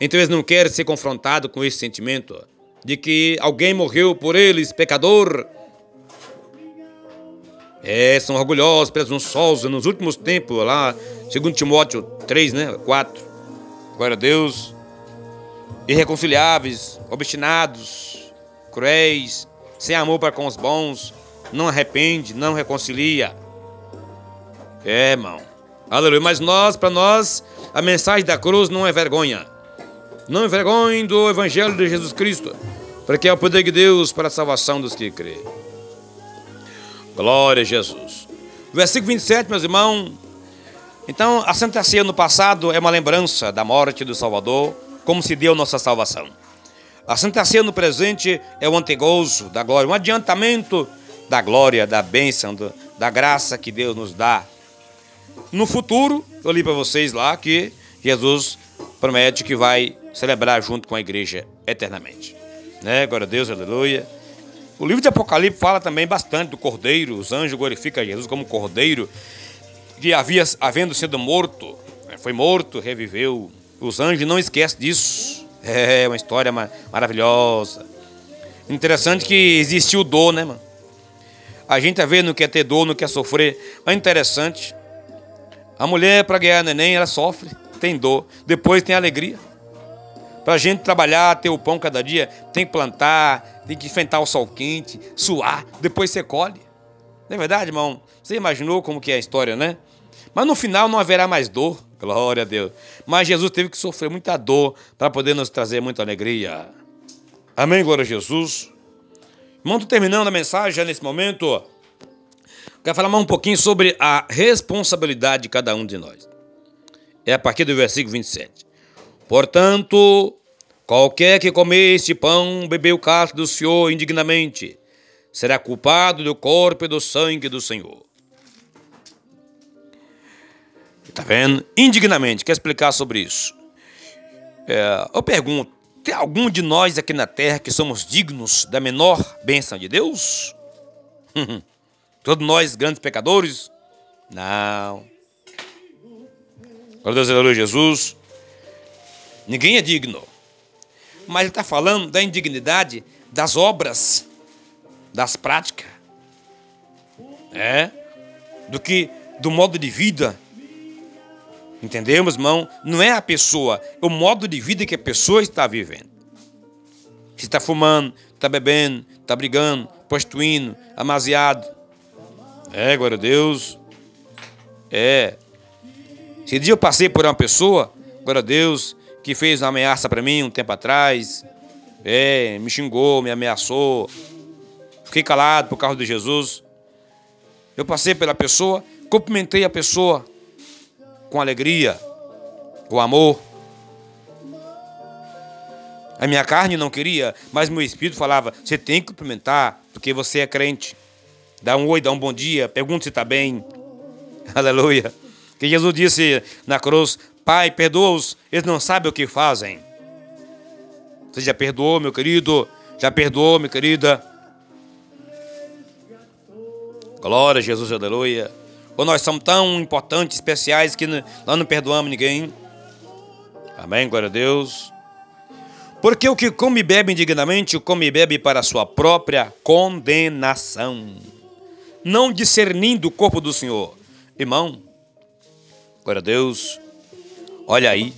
Então eles não querem ser confrontados com esse sentimento de que alguém morreu por eles, pecador. É, são orgulhosos, presunçosos nos últimos tempos, lá, segundo Timóteo 3, né, 4. Glória a Deus irreconciliáveis, obstinados, cruéis, sem amor para com os bons, não arrepende, não reconcilia. É, irmão. Aleluia. Mas nós, para nós, a mensagem da cruz não é vergonha. Não envergonhe do Evangelho de Jesus Cristo, porque é o poder de Deus para a salvação dos que crêem. Glória a Jesus. Versículo 27, meus irmãos. Então, a Santa Ceia no passado é uma lembrança da morte do Salvador como se deu nossa salvação. A Santa Ceia no presente é o antegozo da glória, um adiantamento da glória, da bênção, da graça que Deus nos dá. No futuro, eu li para vocês lá que Jesus promete que vai celebrar junto com a igreja eternamente. Né? Glória a Deus, aleluia. O livro de Apocalipse fala também bastante do cordeiro. Os anjos glorificam Jesus como cordeiro que havia, havendo sido morto, né? foi morto, reviveu, os anjos não esquecem disso. É uma história maravilhosa. Interessante que existiu dor, né, mano? A gente às vezes não quer ter dor, não quer sofrer. Mas é interessante. A mulher, para ganhar neném, ela sofre, tem dor. Depois tem alegria. Para a gente trabalhar, ter o pão cada dia, tem que plantar, tem que enfrentar o sol quente, suar, depois você colhe. Não é verdade, irmão? Você imaginou como que é a história, né? Mas no final não haverá mais dor. *laughs* Glória a Deus. Mas Jesus teve que sofrer muita dor para poder nos trazer muita alegria. Amém, glória a Jesus. Irmão, terminando a mensagem já nesse momento. Quero falar mais um pouquinho sobre a responsabilidade de cada um de nós. É a partir do versículo 27. Portanto, qualquer que comer este pão, beber o cálice do Senhor indignamente, será culpado do corpo e do sangue do Senhor. Está vendo? Indignamente. Quer explicar sobre isso? É, eu pergunto: tem algum de nós aqui na terra que somos dignos da menor bênção de Deus? Todos nós grandes pecadores? Não. Glória a Deus, Jesus. Ninguém é digno. Mas ele está falando da indignidade das obras, das práticas. É? Do que do modo de vida Entendemos, irmão? Não é a pessoa, é o modo de vida que a pessoa está vivendo. Se está fumando, está bebendo, está brigando, prostituindo, amaziado. É, glória a Deus. É. Esse dia eu passei por uma pessoa, glória a Deus, que fez uma ameaça para mim um tempo atrás. É, me xingou, me ameaçou. Fiquei calado por causa de Jesus. Eu passei pela pessoa, cumprimentei a pessoa com alegria, com amor. A minha carne não queria, mas meu espírito falava: você tem que cumprimentar, porque você é crente. Dá um oi, dá um bom dia, pergunta se está bem. *laughs* Aleluia. Que Jesus disse na cruz: Pai, perdoa-os, eles não sabem o que fazem. Você já perdoou, meu querido? Já perdoou, minha querida? Glória a Jesus, aleluia. Ou nós somos tão importantes, especiais, que nós não perdoamos ninguém. Amém, glória a Deus. Porque o que come e bebe indignamente, come e bebe para a sua própria condenação, não discernindo o corpo do Senhor. Irmão, glória a Deus, olha aí,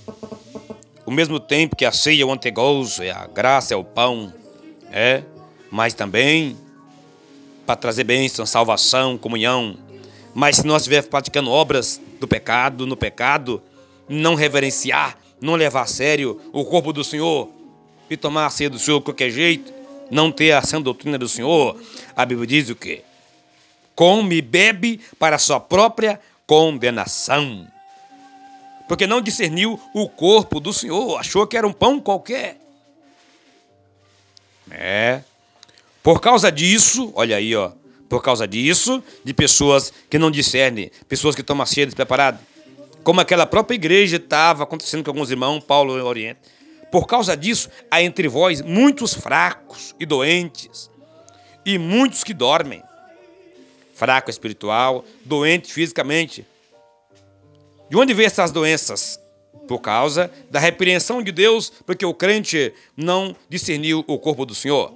o mesmo tempo que a ceia é o antegozo, é a graça, é o pão, é, mas também para trazer bênção, salvação, comunhão, mas se nós estivermos praticando obras do pecado, no pecado, não reverenciar, não levar a sério o corpo do Senhor e tomar a ceia do Senhor de qualquer jeito, não ter a sã doutrina do Senhor, a Bíblia diz o quê? Come e bebe para a sua própria condenação. Porque não discerniu o corpo do Senhor, achou que era um pão qualquer. É. Por causa disso, olha aí, ó, por causa disso, de pessoas que não discernem, pessoas que estão ceia despreparadas. Como aquela própria igreja estava acontecendo com alguns irmãos, Paulo no Oriente. Por causa disso, há entre vós muitos fracos e doentes, e muitos que dormem. Fraco espiritual, doente fisicamente. De onde vem essas doenças? Por causa da repreensão de Deus, porque o crente não discerniu o corpo do Senhor.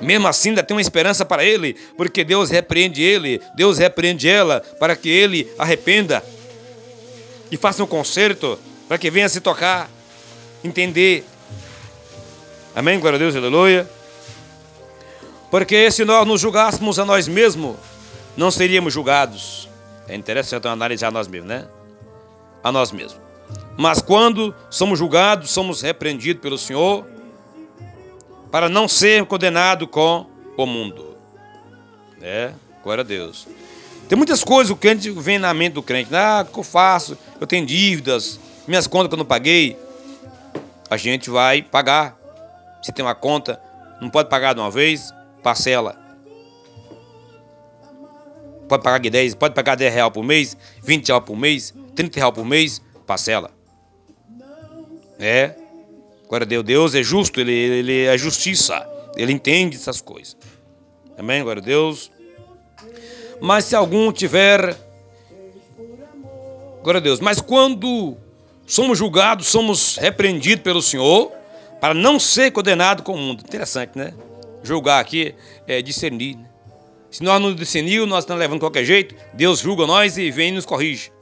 Mesmo assim, ainda tem uma esperança para ele, porque Deus repreende ele, Deus repreende ela, para que ele arrependa e faça um conserto, para que venha se tocar, entender. Amém? Glória a Deus, aleluia. Porque se nós nos julgássemos a nós mesmos, não seríamos julgados. É interessante analisar nós mesmos, né? A nós mesmos. Mas quando somos julgados, somos repreendidos pelo Senhor, para não ser condenado com o mundo. É, glória a Deus. Tem muitas coisas que o crente vem na mente do crente. Ah, o que eu faço? Eu tenho dívidas, minhas contas que eu não paguei. A gente vai pagar. Se tem uma conta, não pode pagar de uma vez, parcela. Pode pagar de 10, pode pagar 10 reais por mês, 20 reais por mês, 30 reais por mês, parcela. É, Glória a Deus, Deus é justo, ele, ele é justiça, ele entende essas coisas. Amém? Glória a Deus. Mas se algum tiver. Glória a Deus. Mas quando somos julgados, somos repreendidos pelo Senhor para não ser condenado com o mundo. Interessante, né? Julgar aqui é discernir. Né? Se nós não discernimos, nós estamos levando de qualquer jeito, Deus julga nós e vem e nos corrige.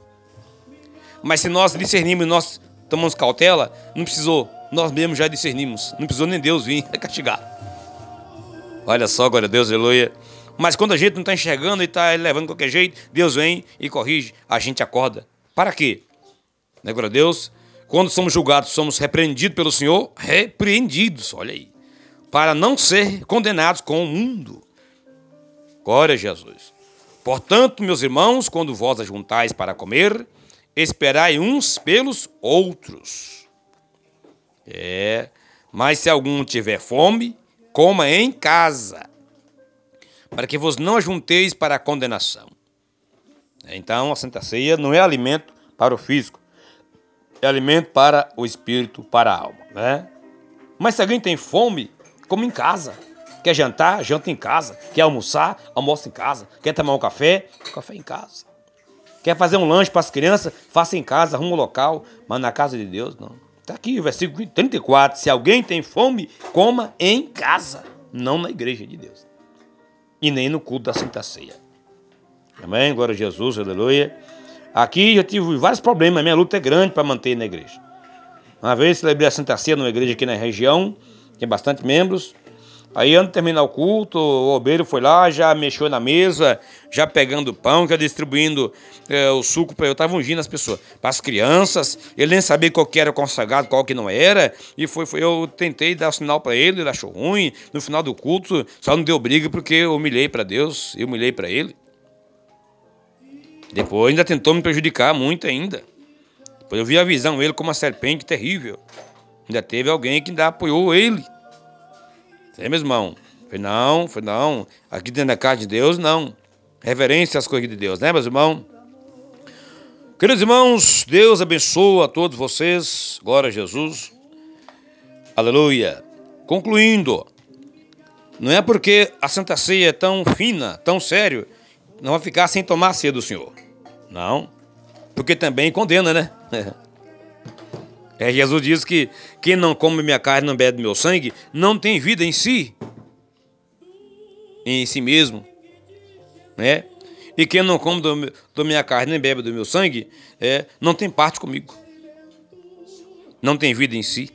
Mas se nós discernimos e nós tomamos cautela, não precisou nós mesmos já discernimos. Não precisou nem Deus vir *laughs* castigar. Olha só, glória a Deus, aleluia. Mas quando a gente não está enxergando e está levando de qualquer jeito, Deus vem e corrige, a gente acorda. Para quê? né, glória a Deus? Quando somos julgados, somos repreendidos pelo Senhor, repreendidos, olha aí, para não ser condenados com o mundo. Glória a Jesus. Portanto, meus irmãos, quando vós ajuntais para comer, esperai uns pelos outros. É, mas se algum tiver fome, coma em casa, para que vos não ajunteis para a condenação. Então, a Santa Ceia não é alimento para o físico, é alimento para o espírito, para a alma, né? Mas se alguém tem fome, come em casa. Quer jantar? Janta em casa. Quer almoçar? Almoça em casa. Quer tomar um café? Café em casa. Quer fazer um lanche para as crianças? Faça em casa, arruma um local, mas na casa de Deus não. Está aqui o versículo 34. Se alguém tem fome, coma em casa, não na igreja de Deus. E nem no culto da Santa Ceia. Amém? Glória a Jesus, aleluia. Aqui eu tive vários problemas, minha luta é grande para manter na igreja. Uma vez celebrei a Santa Ceia numa igreja aqui na região, tem bastante membros. Aí, antes de terminar o culto, o obreiro foi lá, já mexeu na mesa, já pegando pão, já distribuindo é, o suco para eu. Estava ungindo as pessoas, para as crianças. Ele nem sabia qual que era consagrado, qual que não era. E foi, foi eu tentei dar o sinal para ele, ele achou ruim. No final do culto, só não deu briga porque eu humilhei para Deus, eu humilhei para ele. Depois ainda tentou me prejudicar muito ainda. Depois eu vi a visão ele como uma serpente terrível. Ainda teve alguém que ainda apoiou ele. É, meu irmão? Foi não, foi não. Aqui dentro da casa de Deus, não. Reverência às coisas de Deus, né, meus irmãos? Queridos irmãos, Deus abençoa a todos vocês. Glória a Jesus. Aleluia. Concluindo, não é porque a Santa Ceia é tão fina, tão sério, não vai ficar sem tomar a ceia do Senhor. Não. Porque também condena, né? *laughs* É, Jesus diz que quem não come minha carne, não bebe meu sangue, não tem vida em si. Em si mesmo. Né? E quem não come do, do minha carne, nem bebe do meu sangue, é, não tem parte comigo. Não tem vida em si.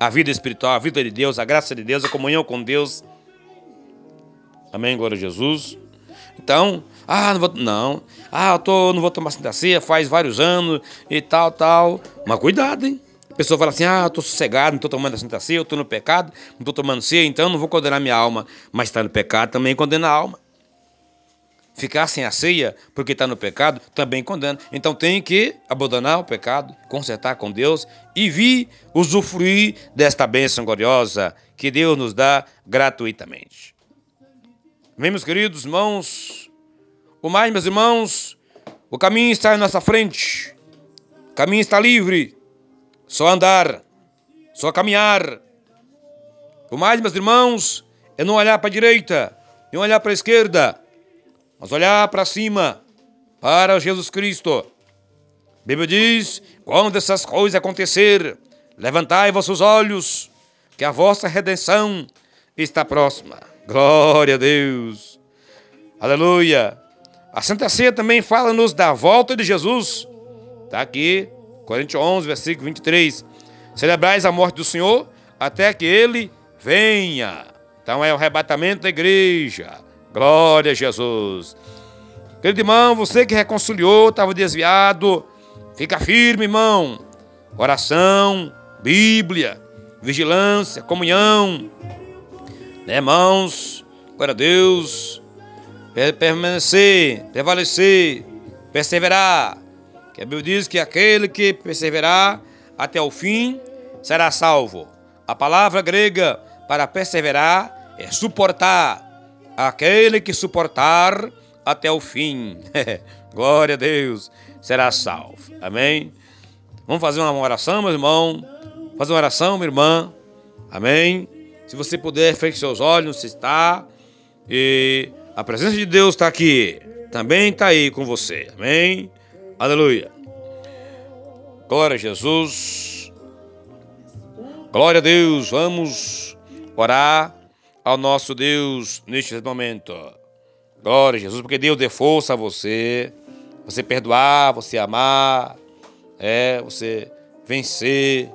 A vida espiritual, a vida de Deus, a graça de Deus, a comunhão com Deus. Amém, glória a Jesus. Então, ah, não vou. Não. Ah, eu tô, não vou tomar Santa Ceia faz vários anos e tal, tal. Mas cuidado, hein? A pessoa fala assim: ah, eu tô sossegado, não tô tomando a Santa Ceia, eu tô no pecado, não tô tomando ceia, então não vou condenar minha alma. Mas está no pecado também condena a alma. Ficar sem a ceia porque está no pecado também condena. Então tem que abandonar o pecado, consertar com Deus e vir usufruir desta bênção gloriosa que Deus nos dá gratuitamente. Vem, meus queridos irmãos, o mais, meus irmãos, o caminho está à nossa frente, o caminho está livre, só andar, só caminhar. O mais, meus irmãos, é não olhar para a direita, não olhar para a esquerda, mas olhar para cima, para Jesus Cristo. A Bíblia diz: quando essas coisas acontecer, levantai vossos olhos, que a vossa redenção está próxima. Glória a Deus. Aleluia. A Santa Ceia também fala-nos da volta de Jesus. Está aqui, Coríntios 11, versículo 23. Celebrais a morte do Senhor até que ele venha. Então é o arrebatamento da igreja. Glória a Jesus. Querido irmão, você que reconciliou, estava desviado, fica firme, irmão. Oração, Bíblia, vigilância, comunhão, né, irmãos? Glória a Deus. Permanecer, prevalecer, perseverar. Que a Bíblia diz que aquele que perseverar até o fim será salvo. A palavra grega para perseverar é suportar. Aquele que suportar até o fim. *laughs* Glória a Deus, será salvo. Amém? Vamos fazer uma oração, meu irmão. Fazer uma oração, minha irmã. Amém? Se você puder, feche seus olhos, se está. E a presença de Deus está aqui. Também está aí com você. Amém? Aleluia. Glória a Jesus. Glória a Deus. Vamos orar ao nosso Deus neste momento. Glória a Jesus, porque Deus dê força a você. Você perdoar, você amar, é, você vencer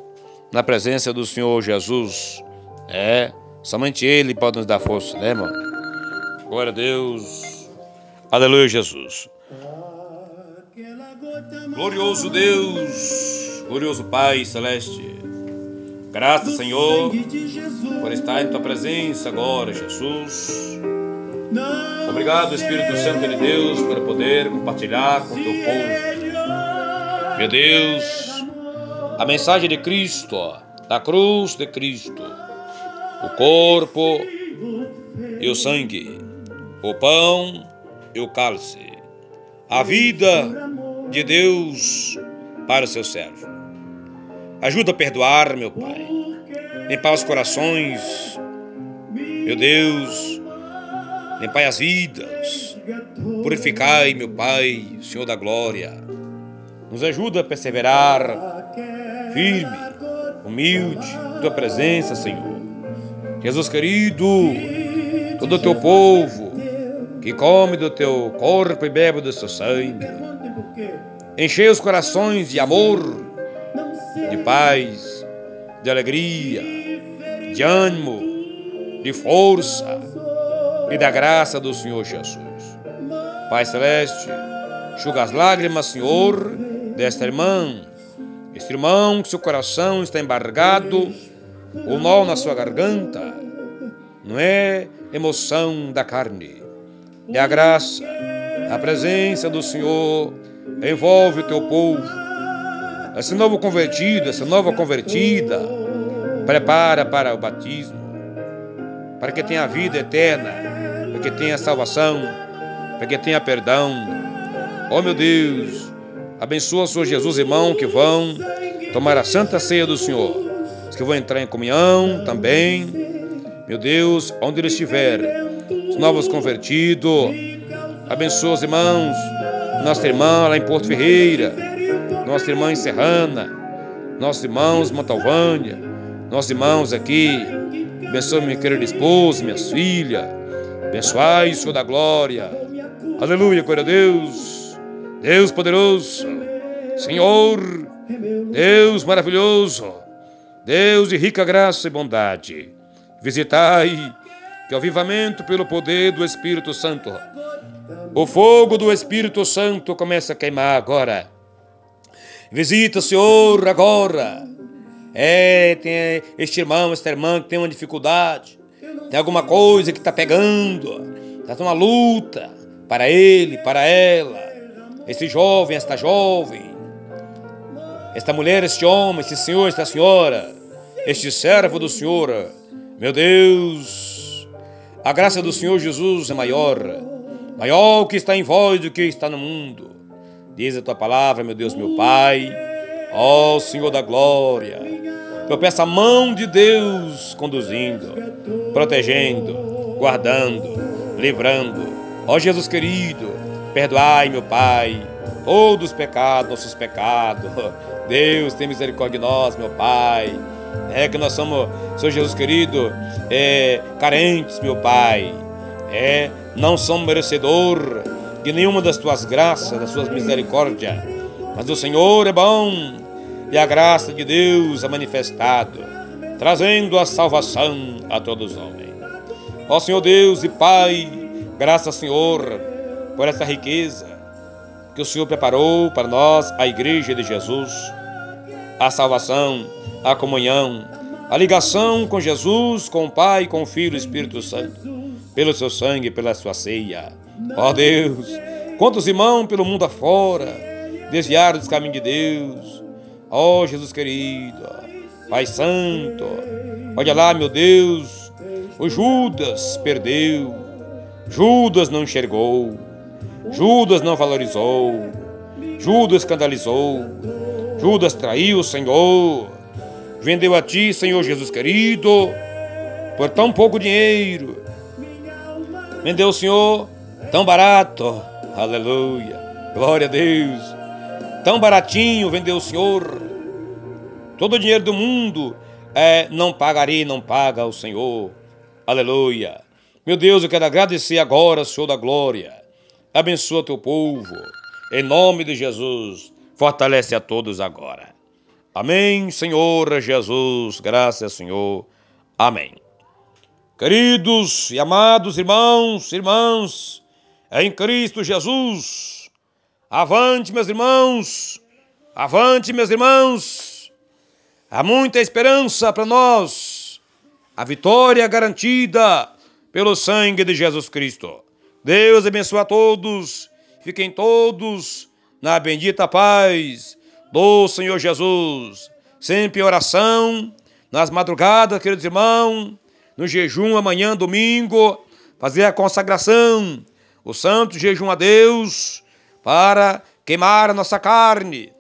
na presença do Senhor Jesus. É, somente Ele pode nos dar força, né, irmão? Glória a Deus. Aleluia, Jesus. Glorioso Deus, glorioso Pai Celeste, graças, Senhor, por estar em tua presença agora, Jesus. Obrigado, Espírito Santo de Deus, por poder compartilhar com teu povo. Meu Deus, a mensagem de Cristo, da cruz de Cristo, o corpo e o sangue, o pão e o cálice, a vida de Deus para o seu servo. Ajuda a perdoar, meu Pai, limpar os corações, meu Deus, limpar as vidas, purificai, meu Pai, Senhor da glória. Nos ajuda a perseverar firme, humilde, tua presença, Senhor. Jesus querido, todo o teu povo que come do teu corpo e bebe do seu sangue, enchei os corações de amor, de paz, de alegria, de ânimo, de força e da graça do Senhor Jesus. Pai Celeste, enxuga as lágrimas, Senhor, desta irmã, este irmão que seu coração está embargado, o nó na sua garganta, não é emoção da carne, é a graça, a presença do Senhor envolve o teu povo. Esse novo convertido, essa nova convertida, prepara para o batismo, para que tenha vida eterna, para que tenha salvação, para que tenha perdão. Oh meu Deus, Abençoa, Senhor Jesus, irmão, que vão tomar a santa ceia do Senhor. Os que vão entrar em comunhão também. Meu Deus, onde ele estiver, os novos convertidos. Abençoa os irmãos, nossa irmã lá em Porto Ferreira, nossa irmã em Serrana, nossos irmãos Montalvânia, nossos irmãos aqui. Abençoa minha querida esposa, minhas filhas. Abençoai, Senhor da glória. Aleluia, glória a Deus. Deus poderoso, Senhor, Deus maravilhoso, Deus de rica graça e bondade, visitai que o avivamento pelo poder do Espírito Santo, o fogo do Espírito Santo começa a queimar agora. Visita, Senhor, agora. É, tem este irmão, esta irmã que tem uma dificuldade, tem alguma coisa que está pegando, está uma luta para ele, para ela. Este jovem, esta jovem, esta mulher, este homem, este senhor, esta senhora, este servo do Senhor, meu Deus, a graça do Senhor Jesus é maior, maior que está em vós do que está no mundo. Diz a tua palavra, meu Deus, meu Pai, ó Senhor da glória. Eu peço a mão de Deus conduzindo, protegendo, guardando, livrando. Ó Jesus querido, Perdoai, meu Pai, todos os pecados, nossos pecados. *laughs* Deus, tem misericórdia de nós, meu Pai. É que nós somos, Senhor Jesus querido, é, carentes, meu Pai. É, não somos merecedor de nenhuma das tuas graças, das tuas misericórdias. Mas o Senhor é bom e a graça de Deus é manifestado, trazendo a salvação a todos os homens. Ó Senhor Deus e Pai, graças, Senhor por essa riqueza que o Senhor preparou para nós, a Igreja de Jesus, a salvação, a comunhão, a ligação com Jesus, com o Pai, com o Filho e o Espírito Santo, pelo seu sangue, pela sua ceia. Ó oh Deus, quantos irmãos pelo mundo afora desviaram dos caminhos de Deus. Ó oh Jesus querido, Pai Santo, olha lá, meu Deus, o Judas perdeu, Judas não enxergou. Judas não valorizou, Judas escandalizou, Judas traiu o Senhor, vendeu a ti, Senhor Jesus querido, por tão pouco dinheiro. Vendeu o Senhor tão barato, aleluia, glória a Deus. Tão baratinho vendeu o Senhor. Todo o dinheiro do mundo é, não pagarei, não paga o Senhor, aleluia. Meu Deus, eu quero agradecer agora, Senhor da glória Abençoa teu povo. Em nome de Jesus, fortalece a todos agora. Amém, Senhor Jesus. Graças, Senhor. Amém. Queridos e amados irmãos, irmãs, em Cristo Jesus, Avante, meus irmãos! Avante, meus irmãos! Há muita esperança para nós. A vitória garantida pelo sangue de Jesus Cristo. Deus abençoe a todos. Fiquem todos na bendita paz do Senhor Jesus. Sempre em oração, nas madrugadas, queridos irmãos, no jejum amanhã, domingo, fazer a consagração, o santo jejum a Deus, para queimar a nossa carne,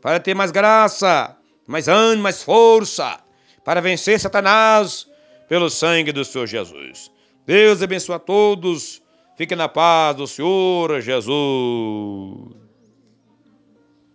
para ter mais graça, mais ânimo, mais força, para vencer Satanás pelo sangue do Senhor Jesus. Deus abençoe a todos. Fique na paz do Senhor Jesus.